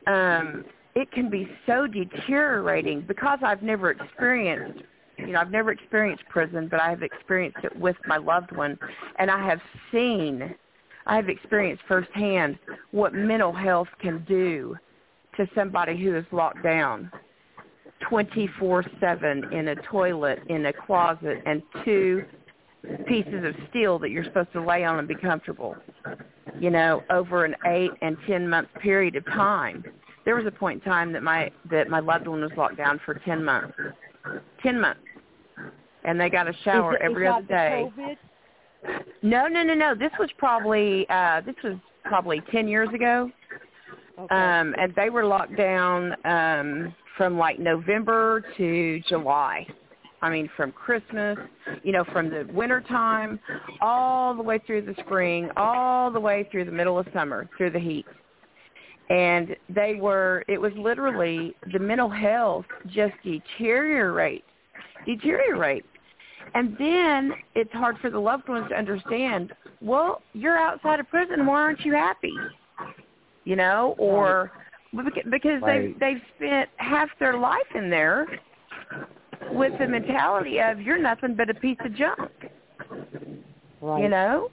um It can be so deteriorating because I've never experienced. You know, I've never experienced prison, but I have experienced it with my loved one, and I have seen. I have experienced firsthand what mental health can do to somebody who is locked down 24/7 in a toilet, in a closet, and two pieces of steel that you're supposed to lay on and be comfortable. You know, over an eight and ten month period of time. There was a point in time that my that my loved one was locked down for ten months. Ten months, and they got a shower is, every is other day. COVID? No, no, no, no. This was probably uh this was probably ten years ago. Okay. Um, and they were locked down um, from like November to July. I mean, from Christmas, you know, from the winter time all the way through the spring, all the way through the middle of summer, through the heat. And they were, it was literally the mental health just deteriorate, deteriorate. And then it's hard for the loved ones to understand, well, you're outside of prison. Why aren't you happy? you know, or because Right. they've they've spent half their life in there with the mentality of you're nothing but a piece of junk, Right. you know.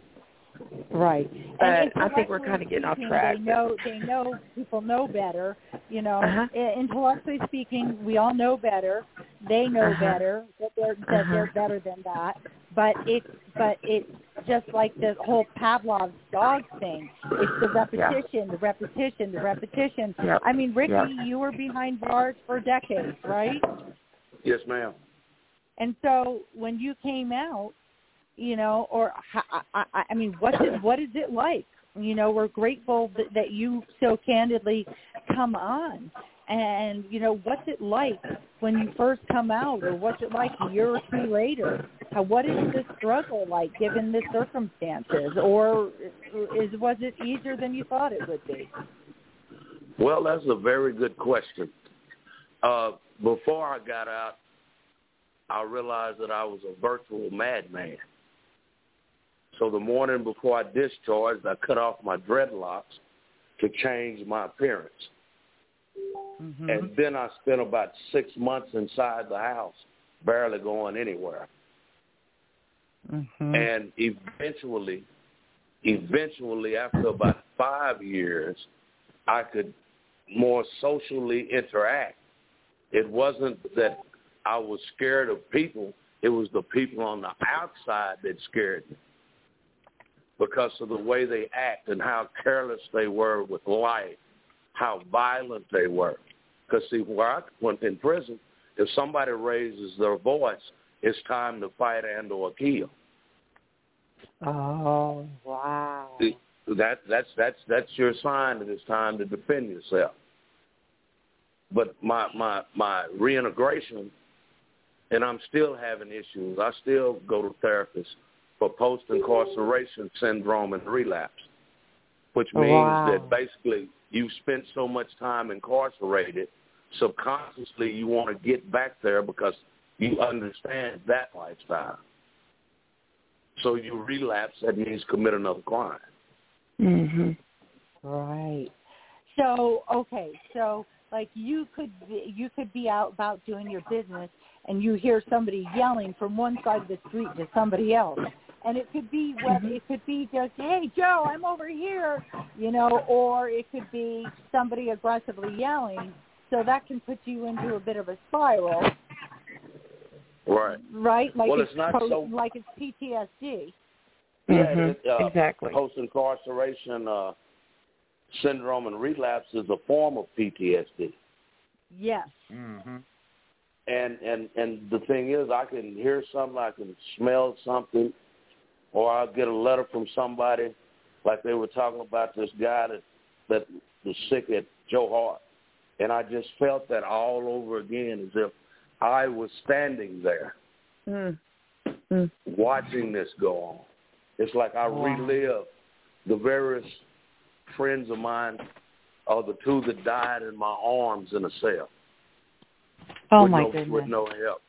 Right. But and I think we're kind of getting off track. They know they know people know better. You know, Uh-huh. Intellectually speaking, we all know better. They know Uh-huh. better that they're that Uh-huh. they're better than that. But it's but it's just like the whole Pavlov's dog thing. It's the repetition, the repetition, the repetition. Yep. I mean, Ricky, Yep. you were behind bars for decades, right? Yes, ma'am. And so when you came out, you know, or I, I, I mean, what is what is it like? You know, we're grateful that, that you so candidly come on. And you know, what's it like when you first come out, or what's it like a year or two later? How, what is the struggle like given the circumstances, or is was it easier than you thought it would be? Well, that's a very good question. Uh, before I got out, I realized that I was a virtual madman. So the morning before I discharged, I cut off my dreadlocks to change my appearance. Mm-hmm. And then I spent about six months inside the house, barely going anywhere. Mm-hmm. And eventually, eventually, after about five years, I could more socially interact. It wasn't that I was scared of people. It was the people on the outside that scared me because of the way they act and how careless they were with life, how violent they were. Because see, where I went in prison, if somebody raises their voice, it's time to fight and or kill. Oh wow! See, That that's that's that's your sign that it's time to defend yourself. But my my my reintegration, and I'm still having issues. I still go to therapists for post incarceration syndrome and relapse, which means Wow. that basically you spent so much time incarcerated, subconsciously you want to get back there because you understand that lifestyle. So you relapse. That means commit another crime. Mhm. Right. So okay, so like you could be, you could be out about doing your business and you hear somebody yelling from one side of the street to somebody else. And it could be what it could be just, Hey Joe, I'm over here you know, or it could be somebody aggressively yelling. So that can put you into a bit of a spiral, Right. right? Like Well, it's, it's not post, so- like it's PTSD. Yeah, Mhm. it, uh, Exactly. Post incarceration uh, syndrome and relapse is a form of PTSD. Yes. Mm-hmm. And and and the thing is, I can hear something, I can smell something, or I'll get a letter from somebody, like they were talking about this guy that that was sick at Joe Harp, and I just felt that all over again, as if I was standing there Mm. Mm. watching this go on. It's like I Wow. relive the various friends of mine, or the two that died in my arms in a cell. Oh with my no, goodness. With no help.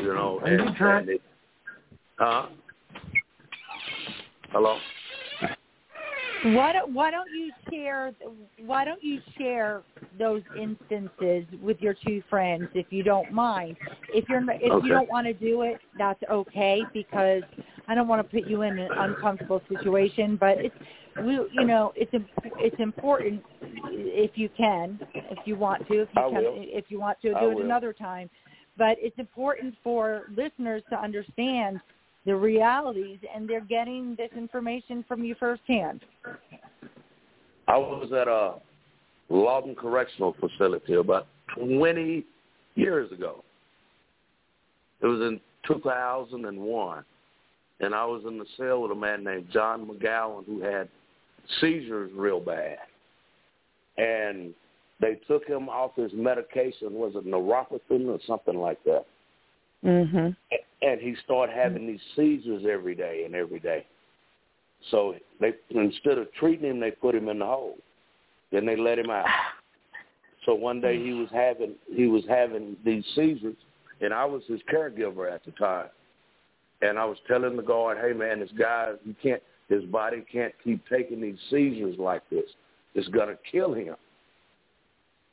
You know, and, and it, huh? Hello. Why don't Why don't you share Why don't you share those instances with your two friends if you don't mind? If you're if Okay. you don't want to do it, that's okay because I don't want to put you in an uncomfortable situation. But it's we you know it's it's important if you can if you want to if you I can will. if you want to do I it will. another time. But it's important for listeners to understand the realities and they're getting this information from you firsthand. I was at a Lawton Correctional Facility about 20 years ago. It was in 2001, and I was in the cell with a man named John McGowan who had seizures real bad, and they took him off his medication. Was it neuropathine or something like that? Mhm. and he started having these seizures every day and every day. So they instead of treating him, they put him in the hole. Then they let him out. So one day he was having he was having these seizures, and I was his caregiver at the time. And I was telling the guard, "Hey man, this guy he can't his body can't keep taking these seizures like this. It's gonna kill him."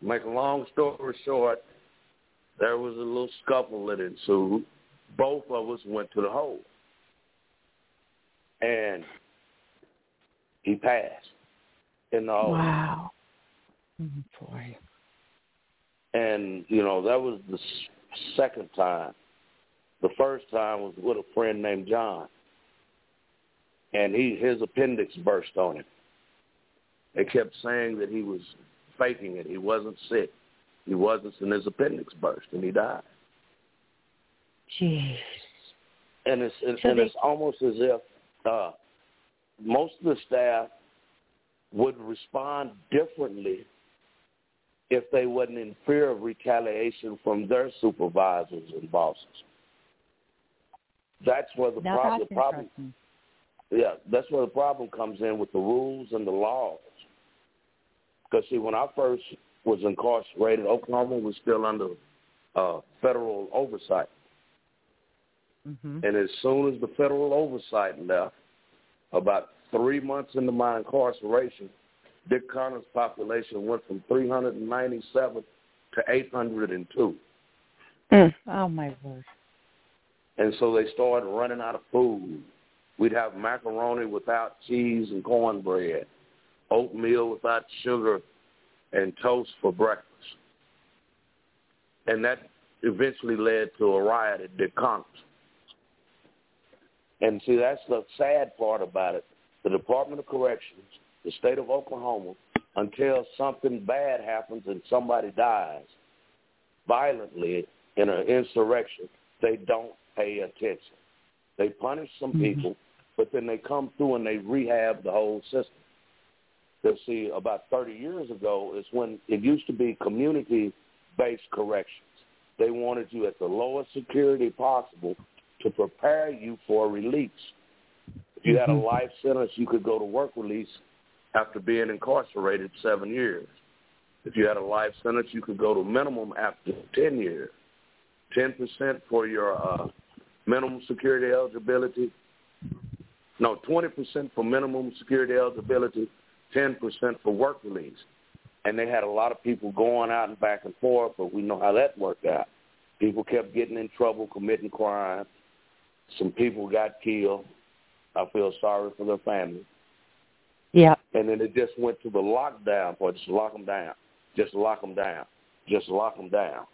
Make a long story short, there was a little scuffle that ensued. Both of us went to the hole. And he passed in the hole. Wow. Oh, boy. And, you know, that was the second time. The first time was with a friend named John. And he his appendix burst on him. They kept saying that he was faking it. He wasn't sick. He wasn't, and his appendix burst, and he died. Jeez. and it's and, So and they- it's almost as if uh, most of the staff would respond differently if they wasn't in fear of retaliation from their supervisors and bosses. That's where the Now problem. problem yeah, that's where the problem comes in with the rules and the laws. Because see, when I first was incarcerated, Oklahoma was still under uh, federal oversight. hmm And as soon as the federal oversight left, about three months into my incarceration, Dick Conner's population went from 397 to 802. Mm. Oh my word. And so they started running out of food. We'd have macaroni without cheese and cornbread, oatmeal without sugar, and toast for breakfast. And that eventually led to a riot at Dick. And see, that's the sad part about it. The Department of Corrections, the state of Oklahoma, until something bad happens and somebody dies violently in an insurrection, they don't pay attention. They punish some Mhm. people, but then they come through and they rehab the whole system. Because see, about 30 years ago is when it used to be community-based corrections. They wanted you at the lowest security possible to prepare you for release. If you had a Mhm. life sentence, you could go to work release after being incarcerated seven years. If you had a life sentence, you could go to minimum after 10 years. 10% for your uh, minimum security eligibility. No, 20% for minimum security eligibility, 10% for work release. And they had a lot of people going out and back and forth, but we know how that worked out. People kept getting in trouble, committing crimes. Some people got killed. I feel sorry for their families. Yeah. And then it just went to the lockdown part. Just lock them down. Just lock them down. Just lock them down.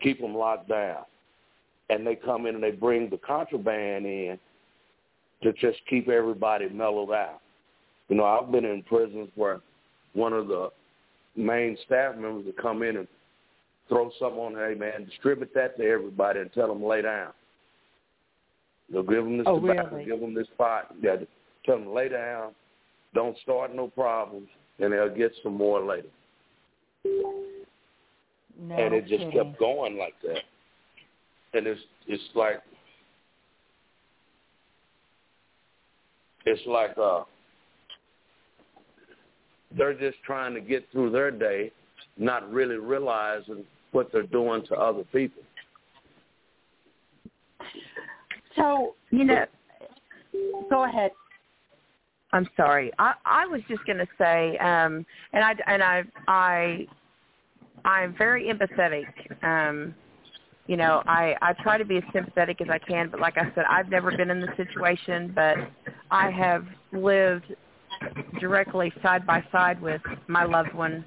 Keep them locked down. And they come in and they bring the contraband in to just keep everybody mellowed out. You know, I've been in prisons where one of the main staff members would come in and throw something on, hey man, distribute that to everybody and tell them lay down. They'll give them this Oh, tobacco, really? give them this pot, yeah, tell them lay down, don't start no problems, and they'll get some more later. No and it just kidding. kept going like that. And it's it's like it's like uh they're just trying to get through their day, not really realizing what they're doing to other people. So You know, go ahead. I'm sorry. I I was just going to say, um, and I and I I I'm very empathetic. Um, you know, I I try to be as sympathetic as I can, but like I said, I've never been in the situation, but I have lived directly side by side with my loved one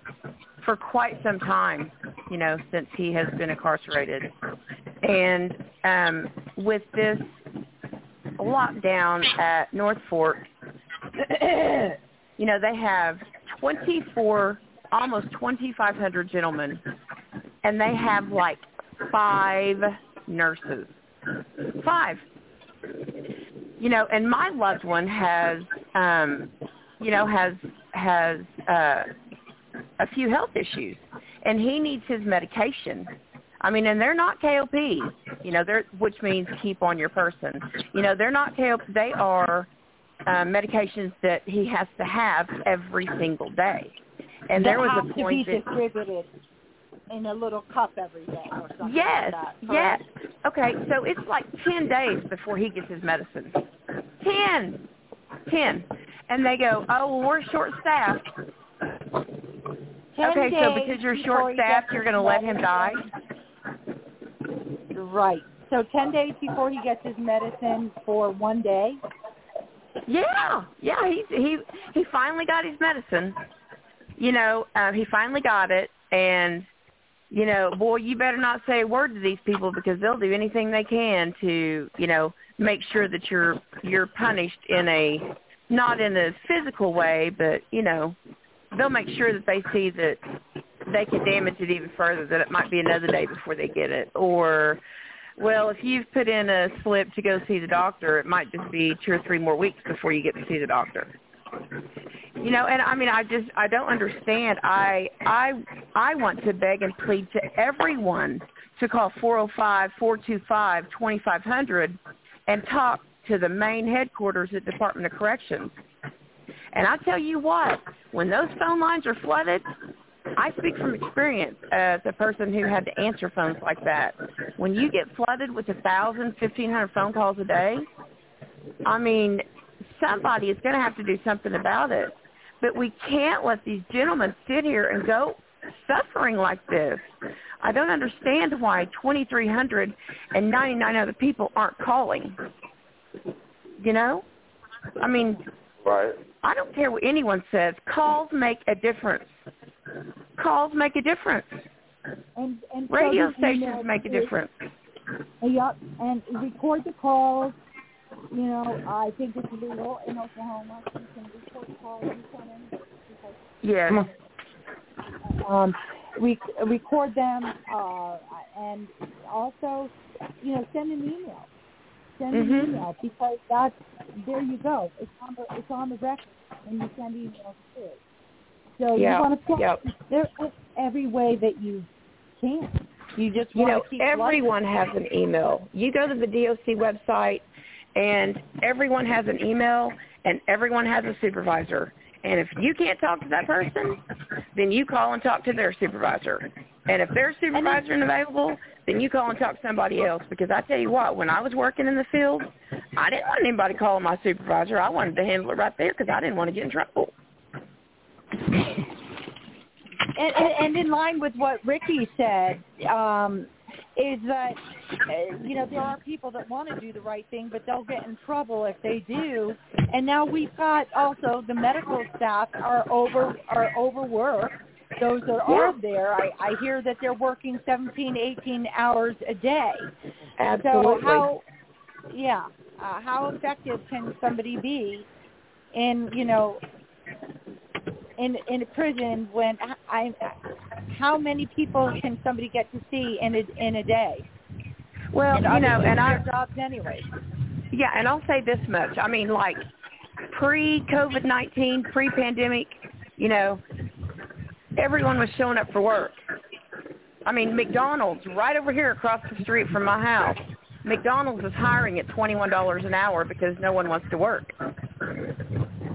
for quite some time. You know, since he has been incarcerated, and um, with this lockdown at North Fork, you know, they have 24, almost 2,500 gentlemen, and they have like five nurses. Five. You know, and my loved one has, um, you know, has has uh, a few health issues, and he needs his medication. I mean, and they're not KOP, you know, they're which means keep on your person. You know, they're not KOP. They are uh, medications that he has to have every single day. And there was a point to be that distributed in a little cup every day or something yes, like that. yes. Okay, so it's like ten days before he gets his medicine. Ten, ten, and they go, oh, well, we're short staffed. Okay, so because you're short staffed, you're going to let him die. Right. So ten days before he gets his medicine for one day. Yeah, yeah. He he he finally got his medicine. You know, uh, he finally got it, and you know, boy, you better not say a word to these people because they'll do anything they can to, you know, make sure that you're you're punished in a not in a physical way, but you know, they'll make sure that they see that they can damage it even further. That it might be another day before they get it, or well, if you've put in a slip to go see the doctor, it might just be two or three more weeks before you get to see the doctor. You know, and I mean, I just I don't understand. I I I want to beg and plead to everyone to call four zero five four two five twenty five hundred and talk to the main headquarters at Department of Corrections. And I tell you what, when those phone lines are flooded, I speak from experience as a person who had to answer phones like that. When you get flooded with a thousand, fifteen hundred phone calls a day, I mean, somebody is going to have to do something about it. But we can't let these gentlemen sit here and go suffering like this. I don't understand why 2,399 other people aren't calling. You know? I mean, Right. I don't care what anyone says. Calls make a difference. Calls make a difference. And and Radio the stations email make a difference. Yep, and record the calls. You know, I think it's legal in Oklahoma. You can record calls. You can anywhere because Yes. um, we record them uh, and also, you know, send an email. Send Mhm. an email because that's there you go. It's on the it's on the record when you send emails too. So Yeah, you want to plug yep. there every way that you can. You just You know, everyone has an email. You go to the DOC website, and everyone has an email, and everyone has a supervisor. And if you can't talk to that person, then you call and talk to their supervisor. And if their supervisor isn't available, then you call and talk to somebody else. Because I tell you what, when I was working in the field, I didn't want anybody calling my supervisor. I wanted to handle it right there because I didn't want to get in trouble. and, and, in line with what Ricky said, um, is that you know there are people that want to do the right thing, but they'll get in trouble if they do. And now we've got also the medical staff are over are overworked. Those that are there, I, I hear that they're working 17, 18 hours a day. Absolutely. So how, yeah, uh, how effective can somebody be in you know in in a prison when I, I how many people can somebody get to see in a in a day? well, and you know, and I jobs anyway. Yeah, and I'll say this much. I mean, like pre-COVID nineteen, pre-pandemic, you know, everyone was showing up for work. I mean, McDonald's right over here across the street from my house. McDonald's is hiring at $21 an hour because no one wants to work.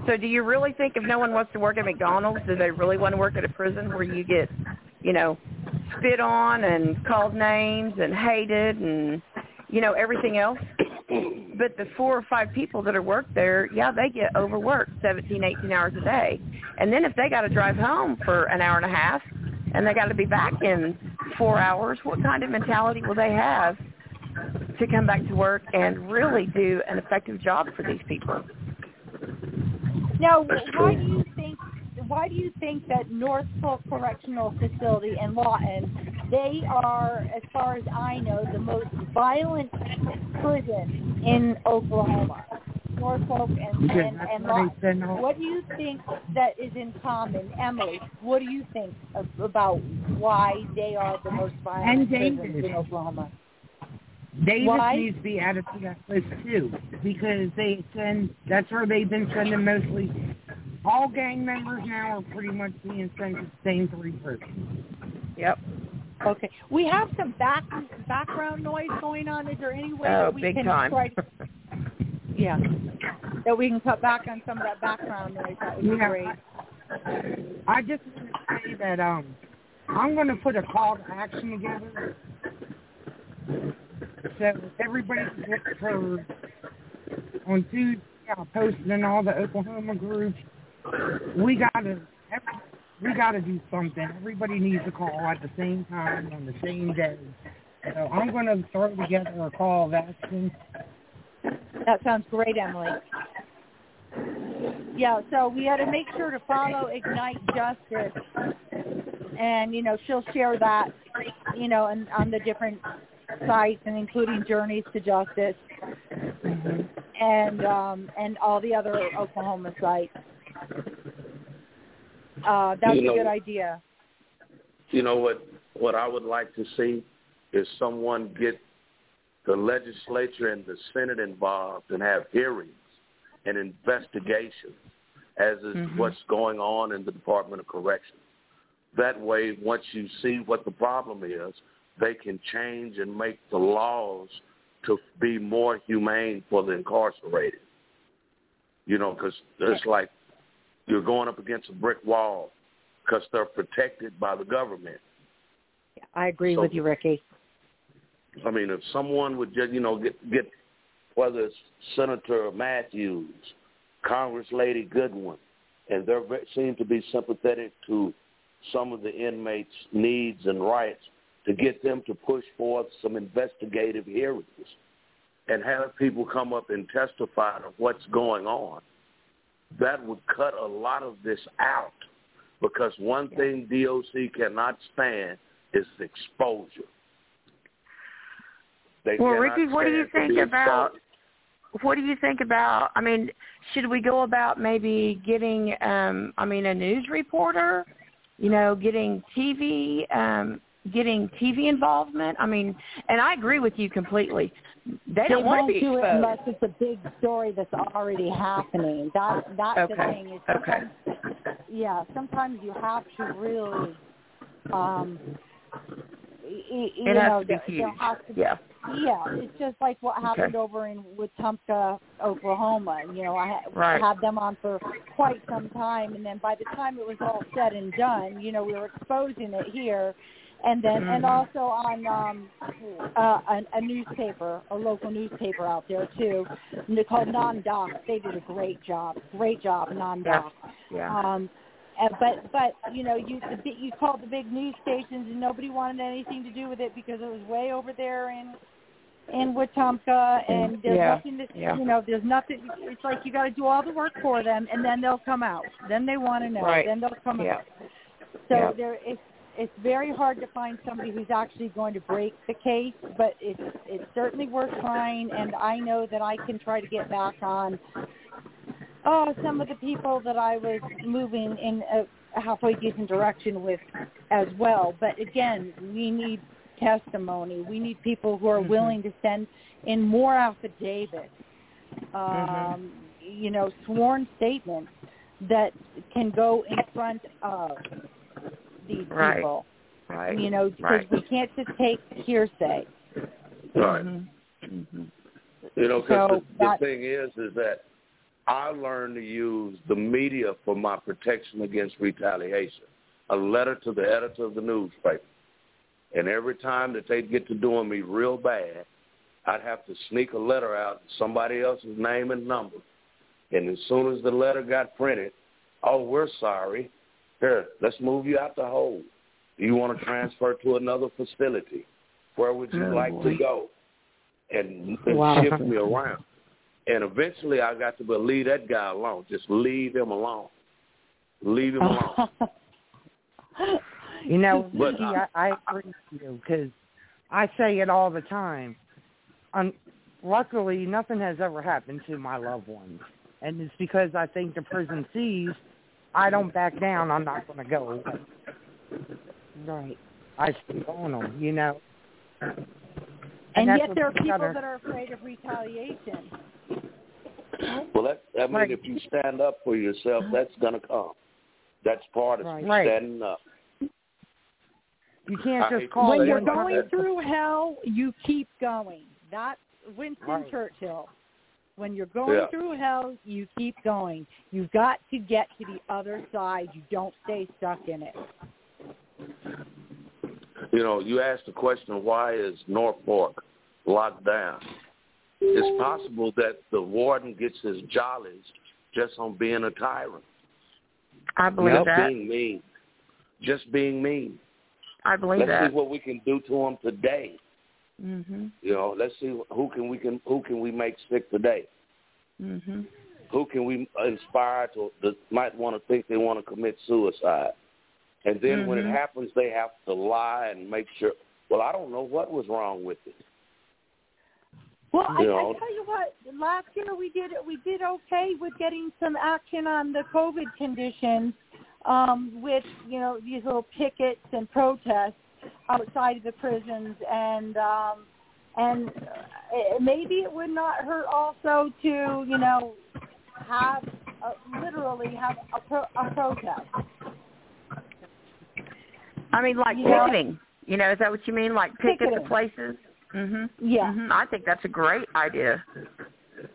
So do you really think if no one wants to work at McDonald's, do they really want to work at a prison where you get, you know, spit on and called names and hated and, you know, everything else? Mm. But the four or five people that are worked there, yeah, they get overworked 17, 18 hours a day. And then if they got to drive home for an hour and a half and they got to be back in four hours, what kind of mentality will they have to come back to work and really do an effective job for these people? Now, why do you think why do you think that North Fork Correctional Facility in Lawton, they are, as far as I know, the most violent prison in Oklahoma? North Fork and, and, and Lawton. What do you think that is in common? Emily, what do you think of, about why they are the most violent prisons in Oklahoma? Davis Why? needs to be added to that list too, because they send. That's where they've been sending mostly. All gang members now are pretty much being sent to the same three prisons. Yep. Okay. We have some back background noise going on. Is there any way Oh, that we big can time. try to Yeah. That we can cut back on some of that background noise. That would be Yeah. great. I just want to say that um, I'm going to put a call to action together so everybody can get heard on Tuesday. I'll post it in all the Oklahoma groups. We gotta, we gotta do something. Everybody needs to call at the same time on the same day. So I'm going to throw together a call of action. That sounds great, Emily. Yeah, so we had to make sure to follow Ignite Justice, and you know she'll share that, you know, and on the different sites, and including Journeys to Justice, and um, and all the other Oklahoma sites. Uh, that's You a know- good idea. You know what? What I would like to see is someone get the legislature and the Senate involved and have hearings and investigations as is Mhm. what's going on in the Department of Corrections. That way, once you see what the problem is, they can change and make the laws to be more humane for the incarcerated. You know, because it's like you're going up against a brick wall because they're protected by the government. I agree So- with you, Ricky. I mean, if someone would just, you know, get get whether it's Senator Matthews, Congress Lady Goodwin, and they seem to be sympathetic to some of the inmates' needs and rights, to get them to push forth some investigative hearings and have people come up and testify to what's going on. That would cut a lot of this out because one thing DOC cannot stand is exposure. They Well, Ricky, what do you think about what do you think about I mean, should we go about maybe getting um I mean a news reporter, you know, getting TV um getting TV involvement? I mean, and I agree with you completely. They don't want won't to be do it unless it's a big story that's already happening. That that's the thing. Is Okay. sometimes, Yeah, sometimes you have to really, um, you It has know, to be huge. has to be, Yeah. yeah, it's just like what happened Okay. over in Wetumka, Oklahoma. You know, I had, Right. had them on for quite some time, and then by the time it was all said and done, you know, we were exposing it here, and then and Mhm. also on um, uh, a, a newspaper, a local newspaper out there too, and they're called NonDoc. They did a great job, great job, NonDoc. Yeah. Um, and, but but you know you the, you called the big news stations and nobody wanted anything to do with it because it was way over there in in Wetumka and there's Yeah, nothing to yeah. you know there's nothing it's like you got to do all the work for them and then they'll come out then they want to know Right. then they'll come Yeah. out so Yeah. there it's it's very hard to find somebody who's actually going to break the case but it's it's certainly worth trying and I know that I can try to get back on oh, some of the people that I was moving in a halfway decent direction with as well. But again, we need testimony. We need people who are Mhm. willing to send in more affidavits, um, Mhm. you know, sworn statements that can go in front of these Right. people. Right. You know, because Right. we can't just take hearsay. Right. Mm-hmm. You know, because So the, the that- thing is, is that I learned to use the media for my protection against retaliation. A letter to the editor of the newspaper. And every time that they'd get to doing me real bad, I'd have to sneak a letter out, somebody else's name and number. And as soon as the letter got printed, oh, we're sorry. Here, let's move you out the hole. Do you want to transfer to another facility? Where would you Oh, like boy. to go? And, and Wow. shift me around. And eventually I got to believe that guy alone. Just leave him alone. Leave him alone. You know, But Nikki, I- I, I agree with you because I say it all the time. Um, luckily, nothing has ever happened to my loved ones, and it's because I think the prison sees I don't back down. I'm not going to go away. Right. I keep on them, you know. And that's yet there are people gotta- that are afraid of retaliation. Well, that, I mean, Right. if you stand up for yourself, that's going to come. That's part of Right. Right. standing up. You can't just to call when say you're it one like going through hell, you keep going. That's Winston Right. Churchill. When you're going Yeah. through hell, you keep going. You've got to get to the other side. You don't stay stuck in it. You know, you asked the question, why is North Fork locked down? It's possible that the warden gets his jollies just on being a tyrant, I believe just that. being mean, just being mean. I believe Let's that. see what we can do to him today. Mhm. You know, let's see who can we can who can we make sick today. Mhm. Who can we inspire to that might want to think they want to commit suicide? And then when it Mhm. happens, they have to lie and make sure. Well, I don't know what was wrong with it. Well, I, You I know. tell you what, last year we did we did okay with getting some action on the COVID conditions um, with you know these little pickets and protests outside of the prisons, and um, and maybe it would not hurt also to you know have uh, literally have a, pro- a protest. I mean, like You know- picketing. You know, is that what you mean? Like picket the places? Mhm. Yeah. Mhm. I think that's a great idea.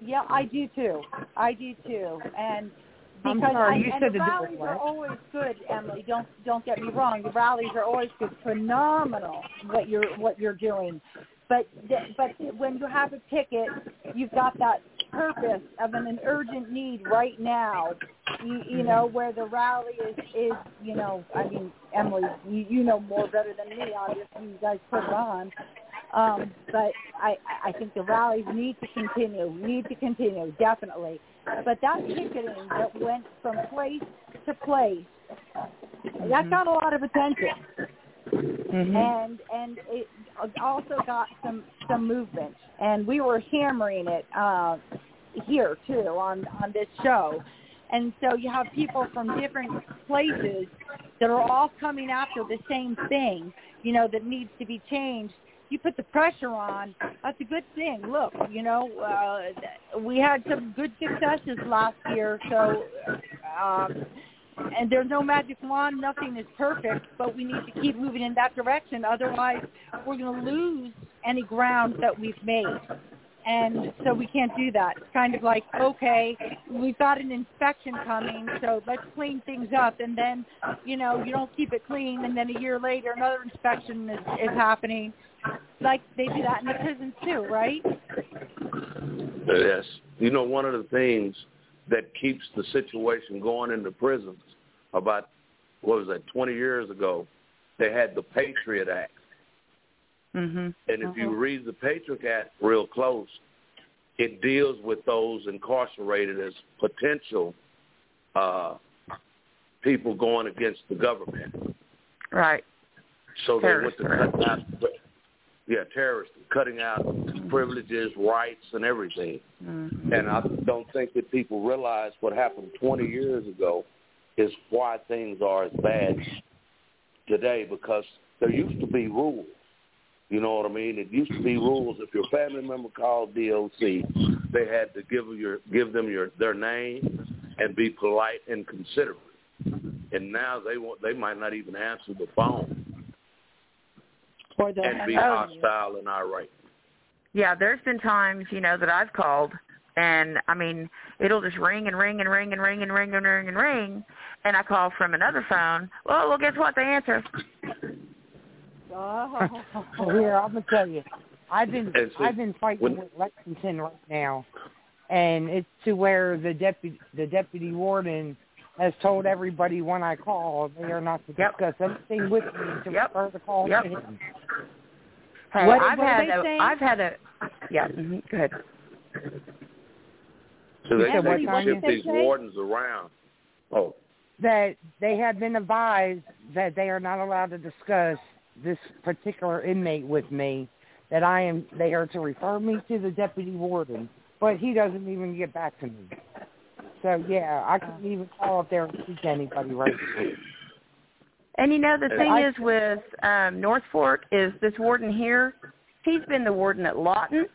Yeah, I do too. I do too, and I'm sorry, and, you said the do rallies are always good, Emily. Don't don't get me wrong. The rallies are always good, phenomenal. What you're what you're doing, but but when you have a ticket, you've got that purpose of an, an urgent need right now. You, you know mm-hmm. where the rally is is you know I mean Emily you, you know more better than me obviously you guys put it on um, but I, I think the rallies need to continue, need to continue, definitely. But that picketing that went from place to place, that got a lot of attention, Mhm. and and it also got some some movement. And we were hammering it uh, here too on on this show. And so you have people from different places that are all coming after the same thing, you know, that needs to be changed you put the pressure on, that's a good thing. Look, you know, uh, we had some good successes last year, so um, and there's no magic wand, nothing is perfect, but we need to keep moving in that direction. Otherwise, we're going to lose any ground that we've made. And so we can't do that. It's kind of like, okay, we've got an inspection coming, so let's clean things up. And then, you know, you don't keep it clean, and then a year later, another inspection is, is happening. Like they do that in the prisons too, right? Yes. You know, one of the things that keeps the situation going in the prisons about, what was that, 20 years ago, they had the Patriot Act. Mhm. And if you Uh-huh. read the Patriot Act real close, it deals with those incarcerated as potential uh, people going against the government. Right. So they went to yeah, terrorists, cutting out privileges, rights, and everything. Mhm. And I don't think that people realize what happened 20 years ago is why things are as bad today because there used to be rules. You know what I mean? It used to be rules. If your family member called DOC, they had to give your give them your their name and be polite and considerate. And now they want they might not even answer the phone. Or they'll and be up on you. hostile and irate. Yeah, there's been times, you know, that I've called and I mean, it'll just ring and ring and ring and ring and ring and ring and ring and I call from another phone. Well, well guess what? They answer. Oh. Well, here, I'm gonna tell you, I've been And see, I've been fighting when- with Lexington right now, and it's to where the deputy the deputy warden has told everybody when I call they are not to Yep. discuss anything with me to Yep. refer the call Yep. to him. Hey, What- I've what are had they a, saying? I've had a yeah, mhm, go ahead. So they said what time ship these say? wardens around. Oh. That they have been advised that they are not allowed to discuss this particular inmate with me. That I am they are to refer me to the deputy warden, but he doesn't even get back to me. So yeah, I couldn't even call up there and speak to anybody right now. And you know the thing I- is with um North Fork is this warden here, he's been the warden at Lawton,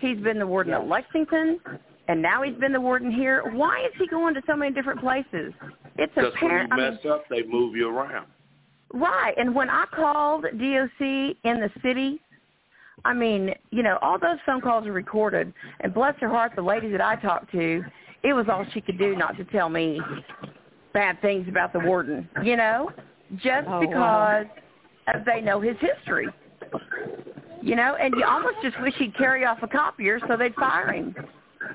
he's been the warden at Lexington, and now he's been the warden here. Why is he going to so many different places? It's because when you apparent. I mean, mess up, they move you around. Right. And when I called DOC in the city, I mean, you know, all those phone calls are recorded. And bless her heart, the lady that I talked to, it was all she could do not to tell me bad things about the warden, you know, just Oh, because wow. they know his history. You know, and you almost just wish he'd carry off a copier so they'd fire him.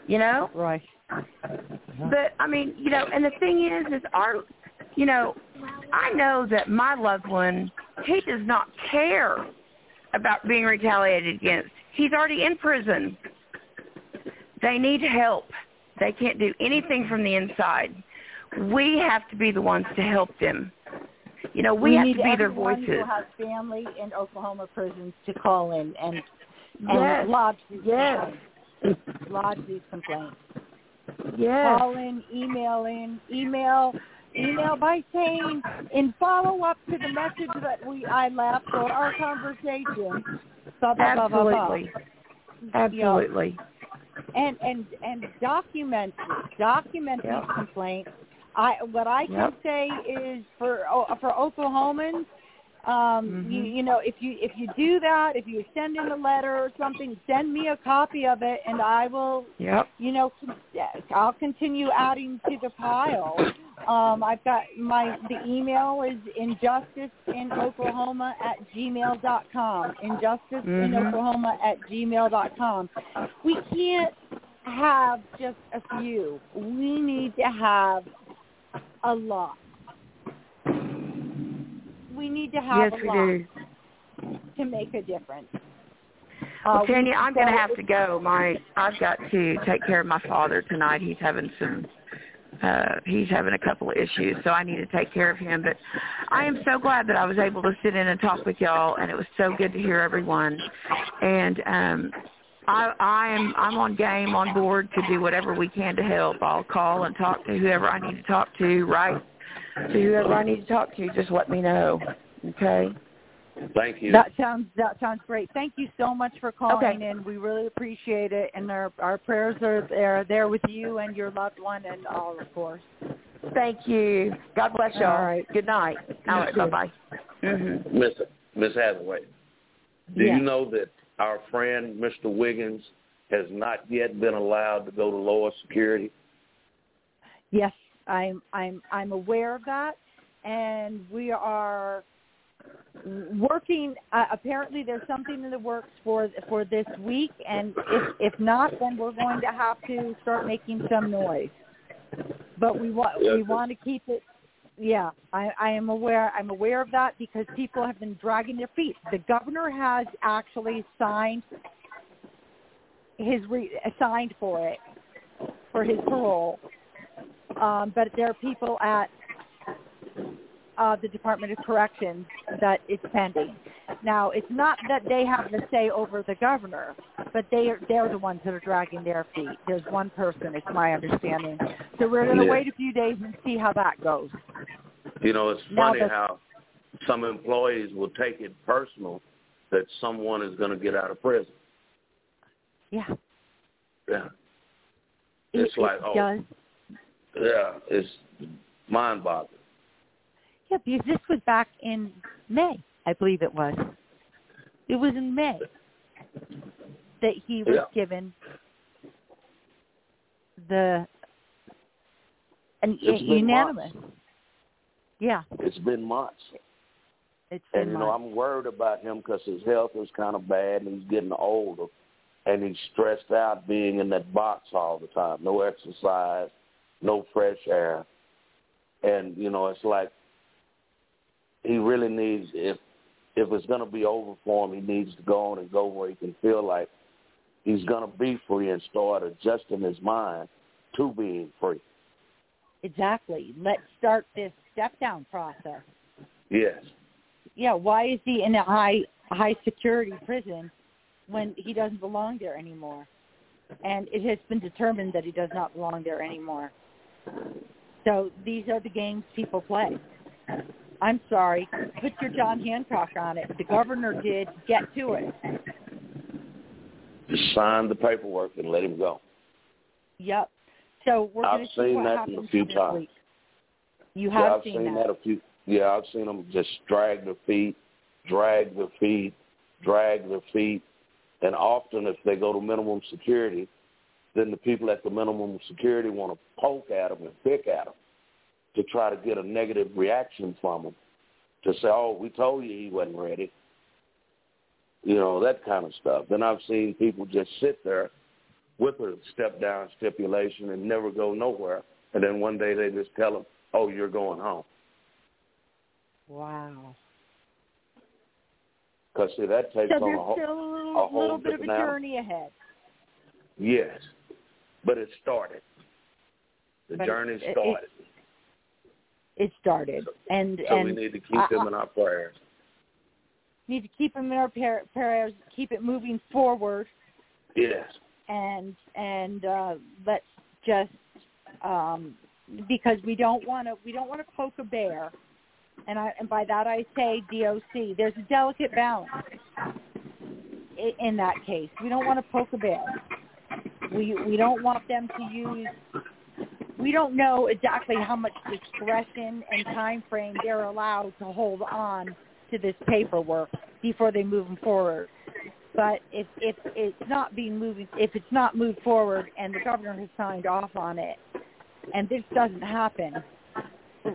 You know? Right. Uh-huh. But I mean, you know, and the thing is, is our, you know, I know that my loved one, he does not care about being retaliated against. He's already in prison. They need help. They can't do anything from the inside. We have to be the ones to help them. You know, we, have need to be their voices. who has family in Oklahoma prisons to call in and and Yes. lodge these Yes. complaints. Lodge these complaints. Yes. Call in, email in, email email by saying in follow up to the message that we I left or our conversation. Blah, blah, blah, blah, blah. Absolutely. And and and document document Yep. these complaints. I what I can Yep. say is for oh, for Oklahomans, um, you Mhm. you know if you if you do that, if you send in a letter or something, send me a copy of it, and I will Yep. you know I'll continue adding to the pile. Um, I've got my the email is injustice in Oklahoma at gmail dot com. Injustice in Mhm. Oklahoma at gmail dot com. We can't have just a few. We need to have a lot. We need to have Yes, a we lot do. to make a difference. Well, Uh, Tanya, I'm going to have to go. My I've got to take care of my father tonight. He's having some uh he's having a couple of issues, so I need to take care of him. But I am so glad that I was able to sit in and talk with y'all and it was so good to hear everyone. And um I I am I'm on game on board to do whatever we can to help. I'll call and talk to whoever I need to talk to, right? To whoever I need to talk to, you, just let me know. Okay? Thank you. That sounds that sounds great. Thank you so much for calling Okay. in. We really appreciate it, and our our prayers are there there with you and your loved one and all, of course. Thank you. God bless y'all. All right. Good night. All right, too. bye bye. Mm-hmm. Miss Miss Hathaway, do Yes. you know that our friend Mr. Wiggins has not yet been allowed to go to lower security? Yes, I'm I'm I'm aware of that, and we are working. Uh, apparently, there's something in the works for for this week, and if if not, then we're going to have to start making some noise. But we want we want to keep it. Yeah, I, I am aware. I'm aware of that because people have been dragging their feet. The governor has actually signed his re, signed for it for his parole um, but there are people at uh, the Department of Corrections that it's pending. Now, it's not that they have the say over the governor, but they are they're the ones that are dragging their feet. There's one person, it's my understanding. So we're going to Yeah. wait a few days and see how that goes. You know, it's funny how some employees will take it personal that someone is going to get out of prison. Yeah, Yeah, it, It's like, it oh. does. Yeah, it's mind-boggling. Yeah, because this was back in May, I believe it was. It was in May that he was Yeah. given the an It's been unanimous. Yeah, It's been months. it's And been you know. I'm worried about him because his health is kind of bad, and he's getting older, and he's stressed out being in that box all the time. No exercise, no fresh air, and you know, it's like he really needs if if it's going to be over for him, he needs to go on and go where he can feel like he's going to be free and start adjusting his mind to being free. Exactly. Let's start this step down process. Yes. Yeah, why is he in a high high security prison when he doesn't belong there anymore? And it has been determined that he does not belong there anymore. So these are the games people play. I'm sorry. Put your John Hancock on it. The governor did. Get to it. Just sign the paperwork and let him go. Yep. So we're I've going to see seen what that a few times. week. You yeah, have I've seen, seen that. a few. Yeah, I've seen them just drag their feet, drag their feet, drag their feet, and often if they go to minimum security, then the people at the minimum security want to poke at them and pick at them to try to get a negative reaction from them to say, "Oh, we told you he wasn't ready." You know that kind of stuff. Then I've seen people just sit there with a step down stipulation and never go nowhere, and then one day they just tell them, "Oh, you're going home." Wow. Because see, that takes So on a whole, still a a little, whole little bit of a journey ahead. yes, but it started. The But journey it- it- started, It started, and so and we need to keep I- them in our prayers. need to keep them in our par- prayers, keep it moving forward, Yes, and and uh, let's just um, because we don't want to we don't want to poke a bear, and I and by that I say DOC. There's a delicate balance in that case. We don't want to poke a bear. We we don't want them to use. We don't know exactly how much discretion and time frame they're allowed to hold on to this paperwork before they move them forward. But if if it's not being moving, if it's not moved forward, and the governor has signed off on it, and this doesn't happen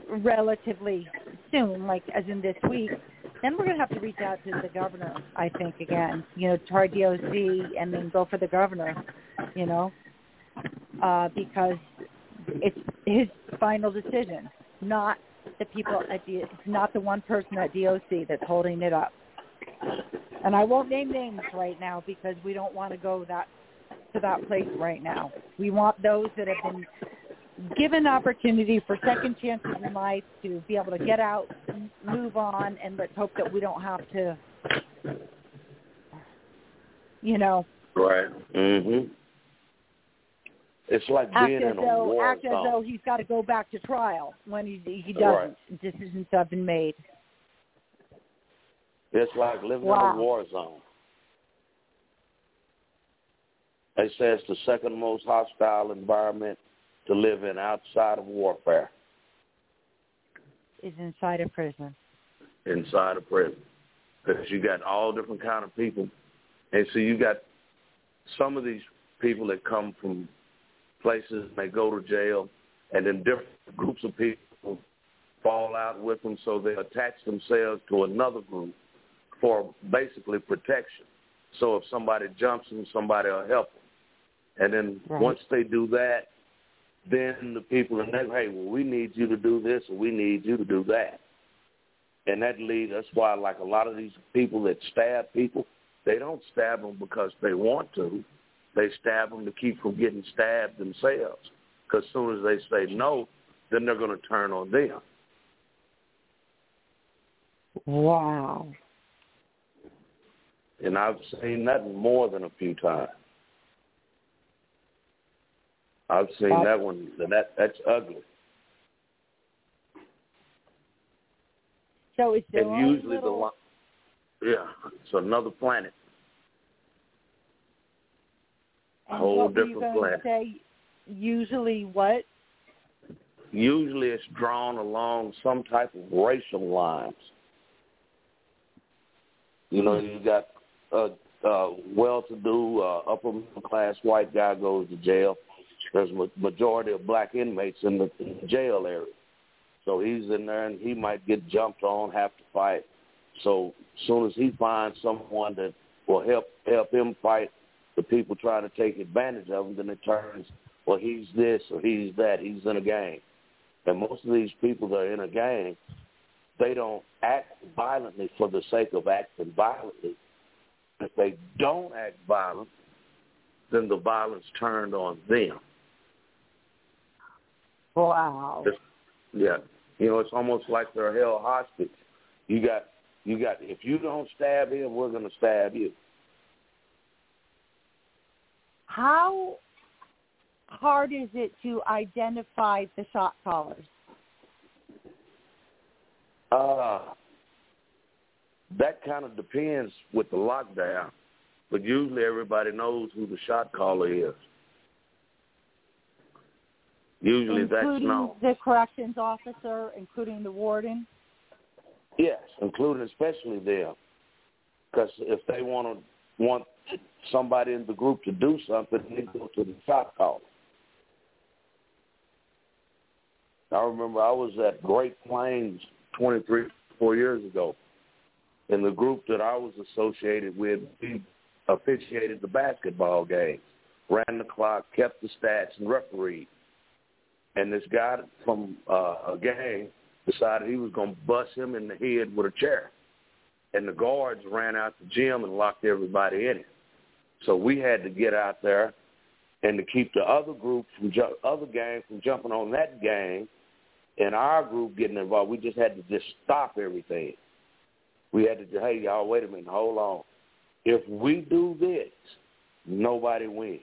relatively soon, like as in this week, then we're going to have to reach out to the governor. I think again, you know, to our DOC and then go for the governor. You know, uh, because it's his final decision, not the people at it's not the one person at DOC that's holding it up. And I won't name names right now because we don't want to go that to that place right now. We want those that have been given opportunity for second chances in life to be able to get out, move on, and let's hope that we don't have to, you know, right. Mhm. It's like act being as in a though war act as zone. though he's got to go back to trial when he he doesn't. Decisions have been made. It's like living Wow. in a war zone. They say it's the second most hostile environment to live in outside of warfare, Is inside a prison. inside of prison. Because you got all different kind of people. And so you got some of these people that come from places, they go to jail, and then different groups of people fall out with them, so they attach themselves to another group for basically protection. So if somebody jumps them, somebody will help them. And then Right. once they do that, then the people in there, hey, well, we need you to do this, or we need you to do that. And that leads, that's why, like a lot of these people that stab people, they don't stab them because they want to. They stab them to keep from getting stabbed themselves. Because as soon as they say no, then they're going to turn on them. Wow. And I've seen that more than a few times. I've seen Wow. that one. and That that's ugly. So it's their and usually little, the yeah, it's another planet. a and whole were you different planet. say? Usually, what? Usually it's drawn along some type of racial lines. You know, you got a, a well-to-do uh, upper middle class white guy goes to jail, there's a majority of black inmates in the, jail area. So he's in there and he might get jumped on, have to fight. So as soon as he finds someone that will help help him fight the people trying to take advantage of him, then it turns, well, he's this or he's that. He's in a gang. And most of these people that are in a gang, they don't act violently for the sake of acting violently. If they don't act violent, then the violence turned on them. Wow. It's, yeah. You know, it's almost like they're held hostage. You got you got if you don't stab him, we're gonna stab you. How hard is it to identify the shot callers? Uh that kind of depends with the lockdown, but usually everybody knows who the shot caller is. Usually including that's known. the corrections officer, including the warden. Yes, including especially them, because if they want to want somebody in the group to do something, they go to the shot caller. I remember I was at Great Plains 23, four years ago, and the group that I was associated with, we officiated the basketball games, ran the clock, kept the stats, and refereed. And this guy from uh, a gang decided he was going to bust him in the head with a chair. And the guards ran out the gym and locked everybody in it. So we had to get out there and to keep the other group from ju- other gangs from jumping on that gang and our group getting involved. We just had to just stop everything. We had to, hey, y'all, wait a minute, hold on. If we do this, nobody wins.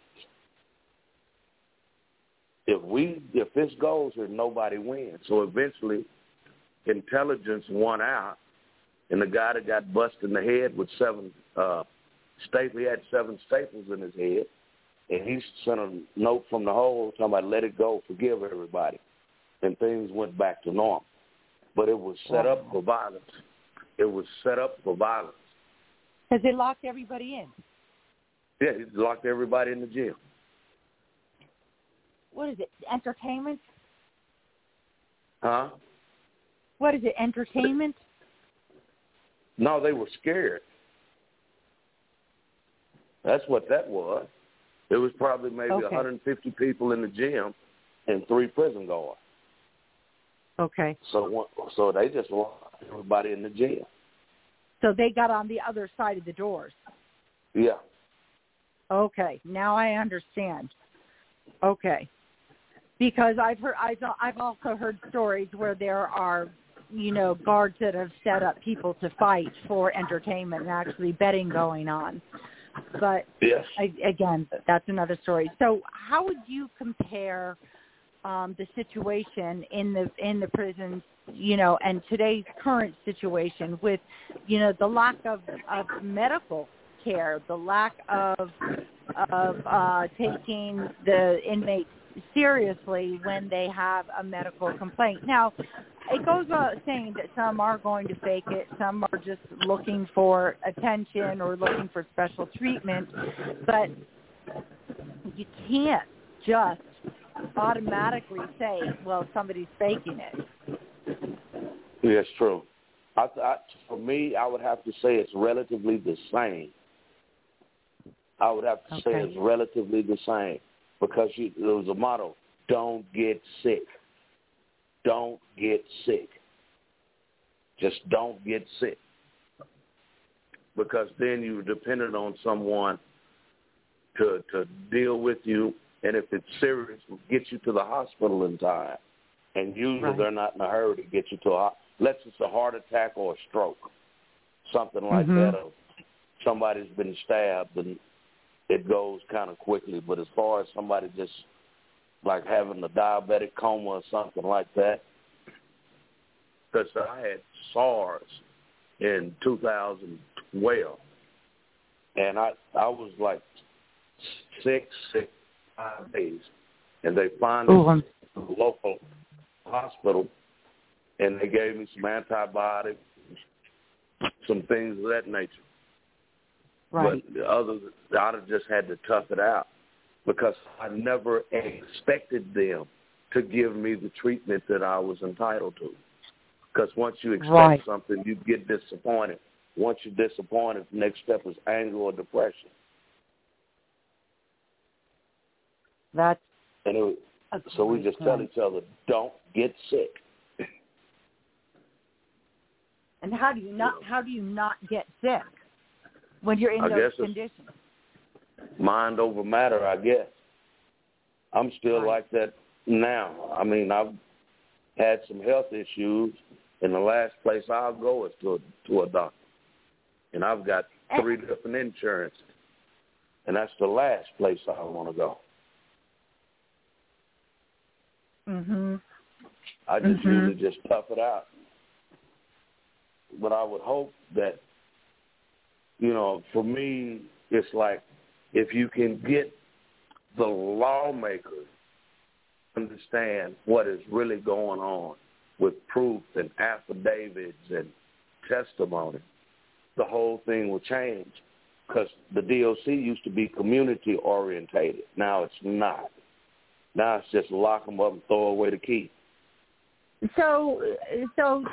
If we, if this goes here, nobody wins. So eventually, intelligence won out, and the guy that got busted in the head with seven uh, staples, he had seven staples in his head, and he sent a note from the hole talking about let it go, forgive everybody, and things went back to normal. But it was set up for violence. It was set up for violence. Because they locked everybody in. Yeah, he locked everybody in the jail. What is it? Entertainment? Huh? What is it? Entertainment? No, they were scared. That's what that was. There was probably maybe Okay. 150 people in the gym and three prison guards. Okay. So so they just locked everybody in the jail. So they got on the other side of the doors. Yeah. Okay, now I understand. Okay, because I've heard I've I've also heard stories where there are, you know, guards that have set up people to fight for entertainment and actually betting going on. But Yes. I, again, that's another story. So, how would you compare um, the situation in the in the prisons, you know, and today's current situation with, you know, the lack of of medical care, the lack of of uh, taking the inmates seriously when they have a medical complaint. Now, it goes without saying that some are going to fake it, some are just looking for attention or looking for special treatment, but you can't just automatically say, well, somebody's faking it. Yes, true. I, I, for me, I would have to say it's relatively the same. I would have to say it's relatively the same because you, there was a motto: "Don't get sick. Don't get sick. Just don't get sick." Because then you're dependent on someone to to deal with you, and if it's serious, get you to the hospital in time. And usually Right. they're not in a hurry to get you to a ho- unless it's a heart attack or a stroke, something like Mhm. that. Or somebody's been stabbed and it goes kind of quickly. But as far as somebody just like having a diabetic coma or something like that, because I had SARS in 2012, and I I was like sick, sick days, and they finally Ooh, to the local hospital, and they gave me some antibiotics, some things of that nature. Right. But the other, I'd have just had to tough it out because I never expected them to give me the treatment that I was entitled to. Because once you expect Right. something, you get disappointed. Once you're disappointed, the next step is anger or depression. That's And it, so we just tell each other, don't get sick. And how do you not how do you not get sick when you're in I those conditions? Mind over matter, I guess. I'm still Right. like that now. I mean, I've had some health issues, and the last place I'll go is to a, to a doctor. And I've got And- three different insurances, and that's the last place I want to go. Mhm. I just Mhm. usually just tough it out. But I would hope that, you know, for me, it's like if you can get the lawmakers understand what is really going on with proof and affidavits and testimony, the whole thing will change. Because the DOC used to be community orientated. Now it's not. Now it's just lock them up and throw away the key. So, so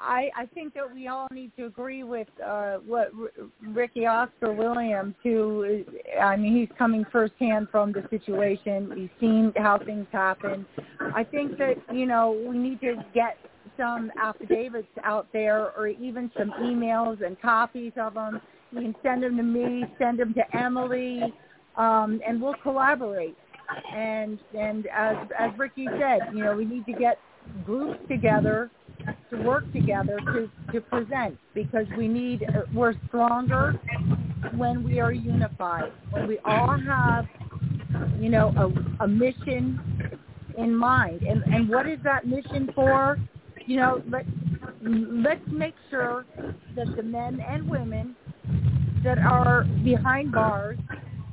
I I think that we all need to agree with uh, what R- Ricky Oscar Williams, who I mean, he's coming firsthand from the situation. He's seen how things happen. I think that you know we need to get some affidavits out there, or even some emails and copies of them. You can send them to me, send them to Emily, um, and we'll collaborate. And and as as Ricky said, you know, we need to get groups together to work together to to present because we need we're stronger when we are unified. When we all have you know a, a mission in mind. And and what is that mission for? You know let let's make sure that the men and women that are behind bars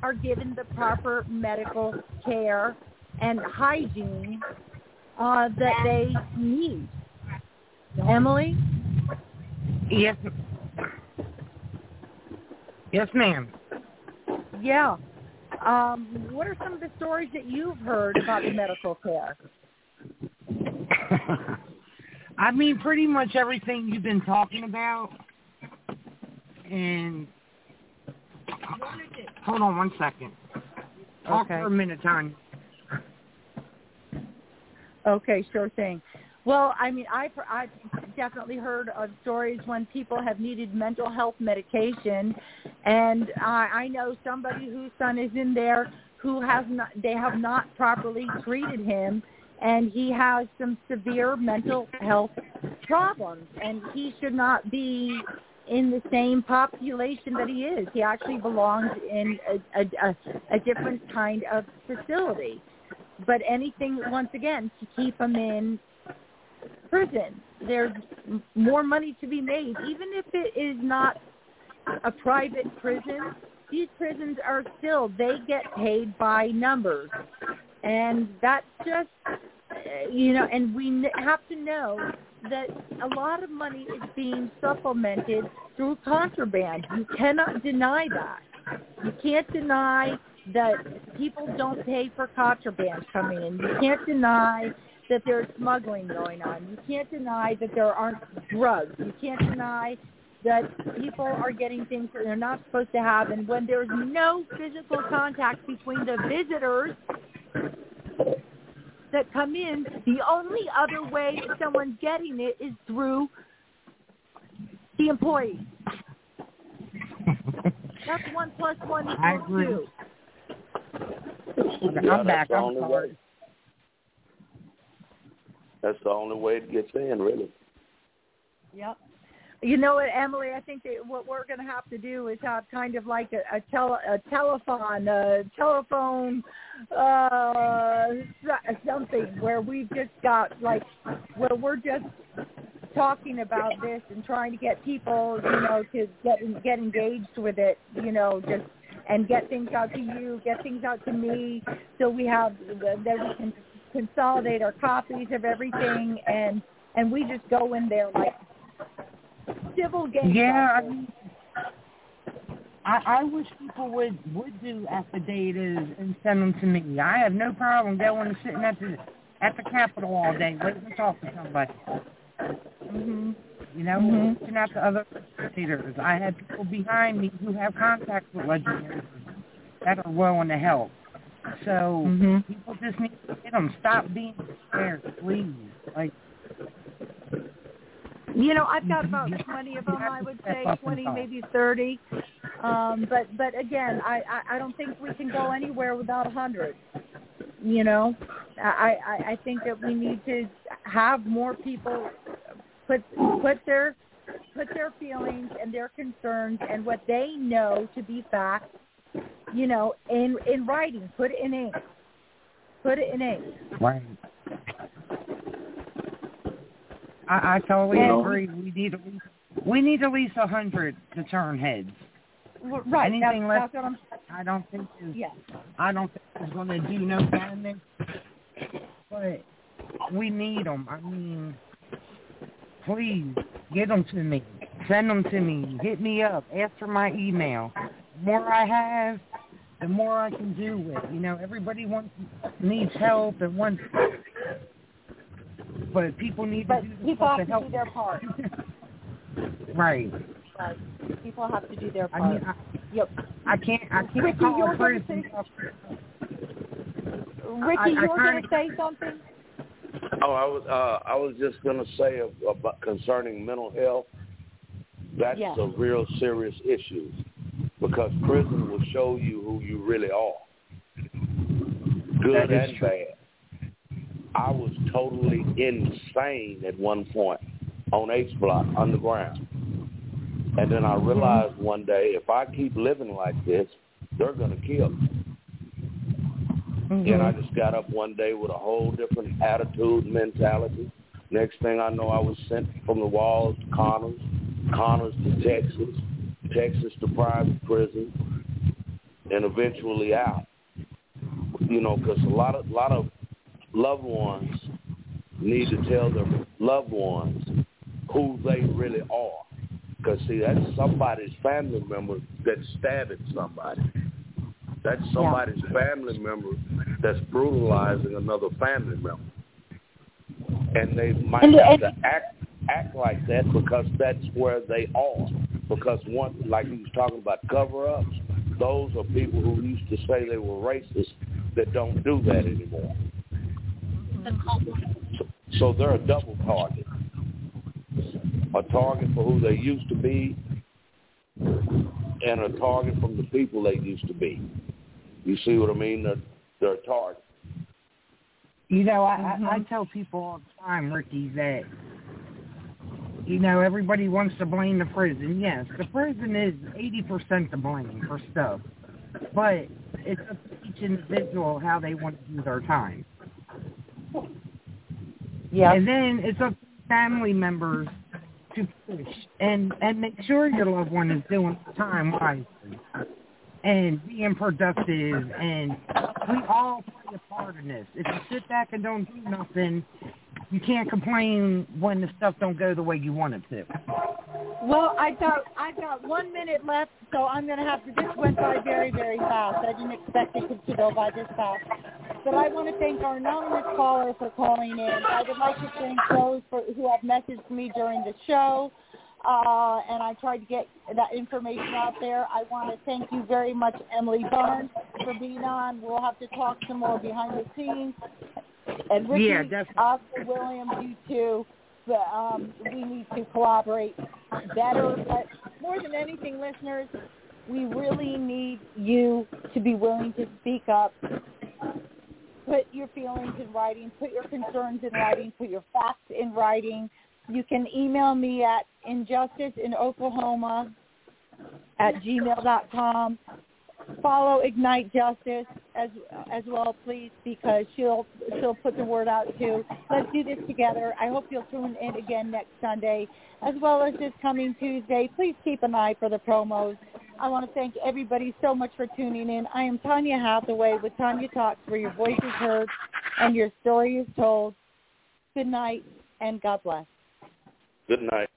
are given the proper medical care and hygiene uh, that they need. Emily? Yes. Yes, ma'am. Yeah. Um, what are some of the stories that you've heard about the medical care? I mean, pretty much everything you've been talking about. And hold on one second. Talk Okay. for a minute, Tanya. Okay, sure thing. Well, I mean, I've, I've definitely heard of stories when people have needed mental health medication, and I, I know somebody whose son is in there who has not, they have not properly treated him, and he has some severe mental health problems, and he should not be in the same population that he is. He actually belongs in a, a, a, a different kind of facility. But anything once again to keep him in prison. There's more money to be made, even if it is not a private prison. These prisons are still they get paid by numbers, and that's just you know. And we have to know that a lot of money is being supplemented through contraband. You cannot deny that. You can't deny that people don't pay for contraband coming in. You can't deny that there's smuggling going on. You can't deny that there aren't drugs. You can't deny that people are getting things that they're not supposed to have. And when there's no physical contact between the visitors that come in, the only other way that someone's getting it is through the employee. That's one plus one I equals agree. two. I'm back. I'm sorry. That's the only way it gets in, really. Yep. You know what, Emily? I think that what we're going to have to do is have kind of like a, a, tele, a telephone, a telephone, uh, something where we've just got like where we're just talking about this and trying to get people, you know, to get get engaged with it, you know, just and get things out to you, get things out to me, so we have that we can consolidate our copies of everything and and we just go in there like civil games. Yeah, I mean, I, I wish people would would do affidavits and send them to me. I have no problem going and sitting at the at the Capitol all day waiting to talk to somebody. hmm You know, Mhm. looking at the other legislators. I had people behind me who have contacts with legislators that are willing to help. So hmm people just need to get them. Stop being scared, please. Like You know, I've got about 20 of them, I would say, 20, maybe 30. Um, but but again, I, I I don't think we can go anywhere without a 100. You know, I I I think that we need to have more people put put their put their feelings and their concerns and what they know to be fact, you know, in in writing. Put it in ink. Put it in ink. Right. I, I totally And- agree. We need at least we need at least a hundred to turn heads. Right. Anything that's, less- that's what I'm. I don't think is Yes. I don't think it's going to do no damage. But we need them. I mean, please get them to me. Send them to me. Hit me up. Ask for my email. The more I have, the more I can do with. You know, everybody wants needs help and wants, but people need But to do the people stuff have to to help. do their part. right. Right. People have to do their I part. mean, I, yep. I can't. I can't Ricky, you call were a gonna person. Ricky, I- I you were going to say something? Oh, I was uh, I was just gonna say about concerning mental health. That's Yes. a real serious issue because prison will show you who you really are, good and true. bad. I was totally insane at one point on H Block underground, and then I mm-hmm. realized one day if I keep living like this, they're gonna kill me. And I mm-hmm. just got up one day with a whole different attitude, mentality. Next thing I know, I was sent from the walls to Conner's, Conner's to Texas, Texas to private prison, and eventually out. You know, because a lot of lot of loved ones need to tell their loved ones who they really are. Because see, that's somebody's family member that's stabbing somebody. That's somebody's family member that's brutalizing another family member. And they might have to act act like that because that's where they are. Because one like he was talking about cover ups, those are people who used to say they were racist that don't do that anymore. So, so they're a double target. A target for who they used to be and a target from the people they used to be. You see what I mean? They're, they're a target. You know, I, Mhm. I, I tell people all the time, Ricky, that you know everybody wants to blame the prison. Yes, the prison is eighty percent to blame for stuff, but it's up to each individual how they want to do their time. Yeah. And then it's up to family members to push and and make sure your loved one is doing time wisely and being productive and we all play a part in this. If you sit back and don't do nothing, you can't complain when the stuff don't go the way you want it to. Well, I got I got one minute left, so I'm going to have to. This went by very very fast. I didn't expect it to go by this fast. But I want to thank our anonymous caller for calling in. I would like to thank those for, who have messaged me during the show, uh, and I tried to get that information out there. I want to thank you very much, Emily Barnes, for being on. We'll have to talk some more behind the scenes. And Ricky, Yeah, definitely. Oscar Williams, you too. But, um, we need to collaborate better. But more than anything, listeners, we really need you to be willing to speak up. Put your feelings in writing. Put your concerns in writing. Put your facts in writing. You can email me at injusticeinoklahoma in Oklahoma at gmail.com. Follow Ignite Justice as as well, please, because she'll she'll put the word out too. Let's do this together. I hope you'll tune in again next Sunday, as well as this coming Tuesday. Please keep an eye for the promos. I want to thank everybody so much for tuning in. I am Tanya Hathaway with Tanya Talks, where your voice is heard and your story is told. Good night and God bless. Good night.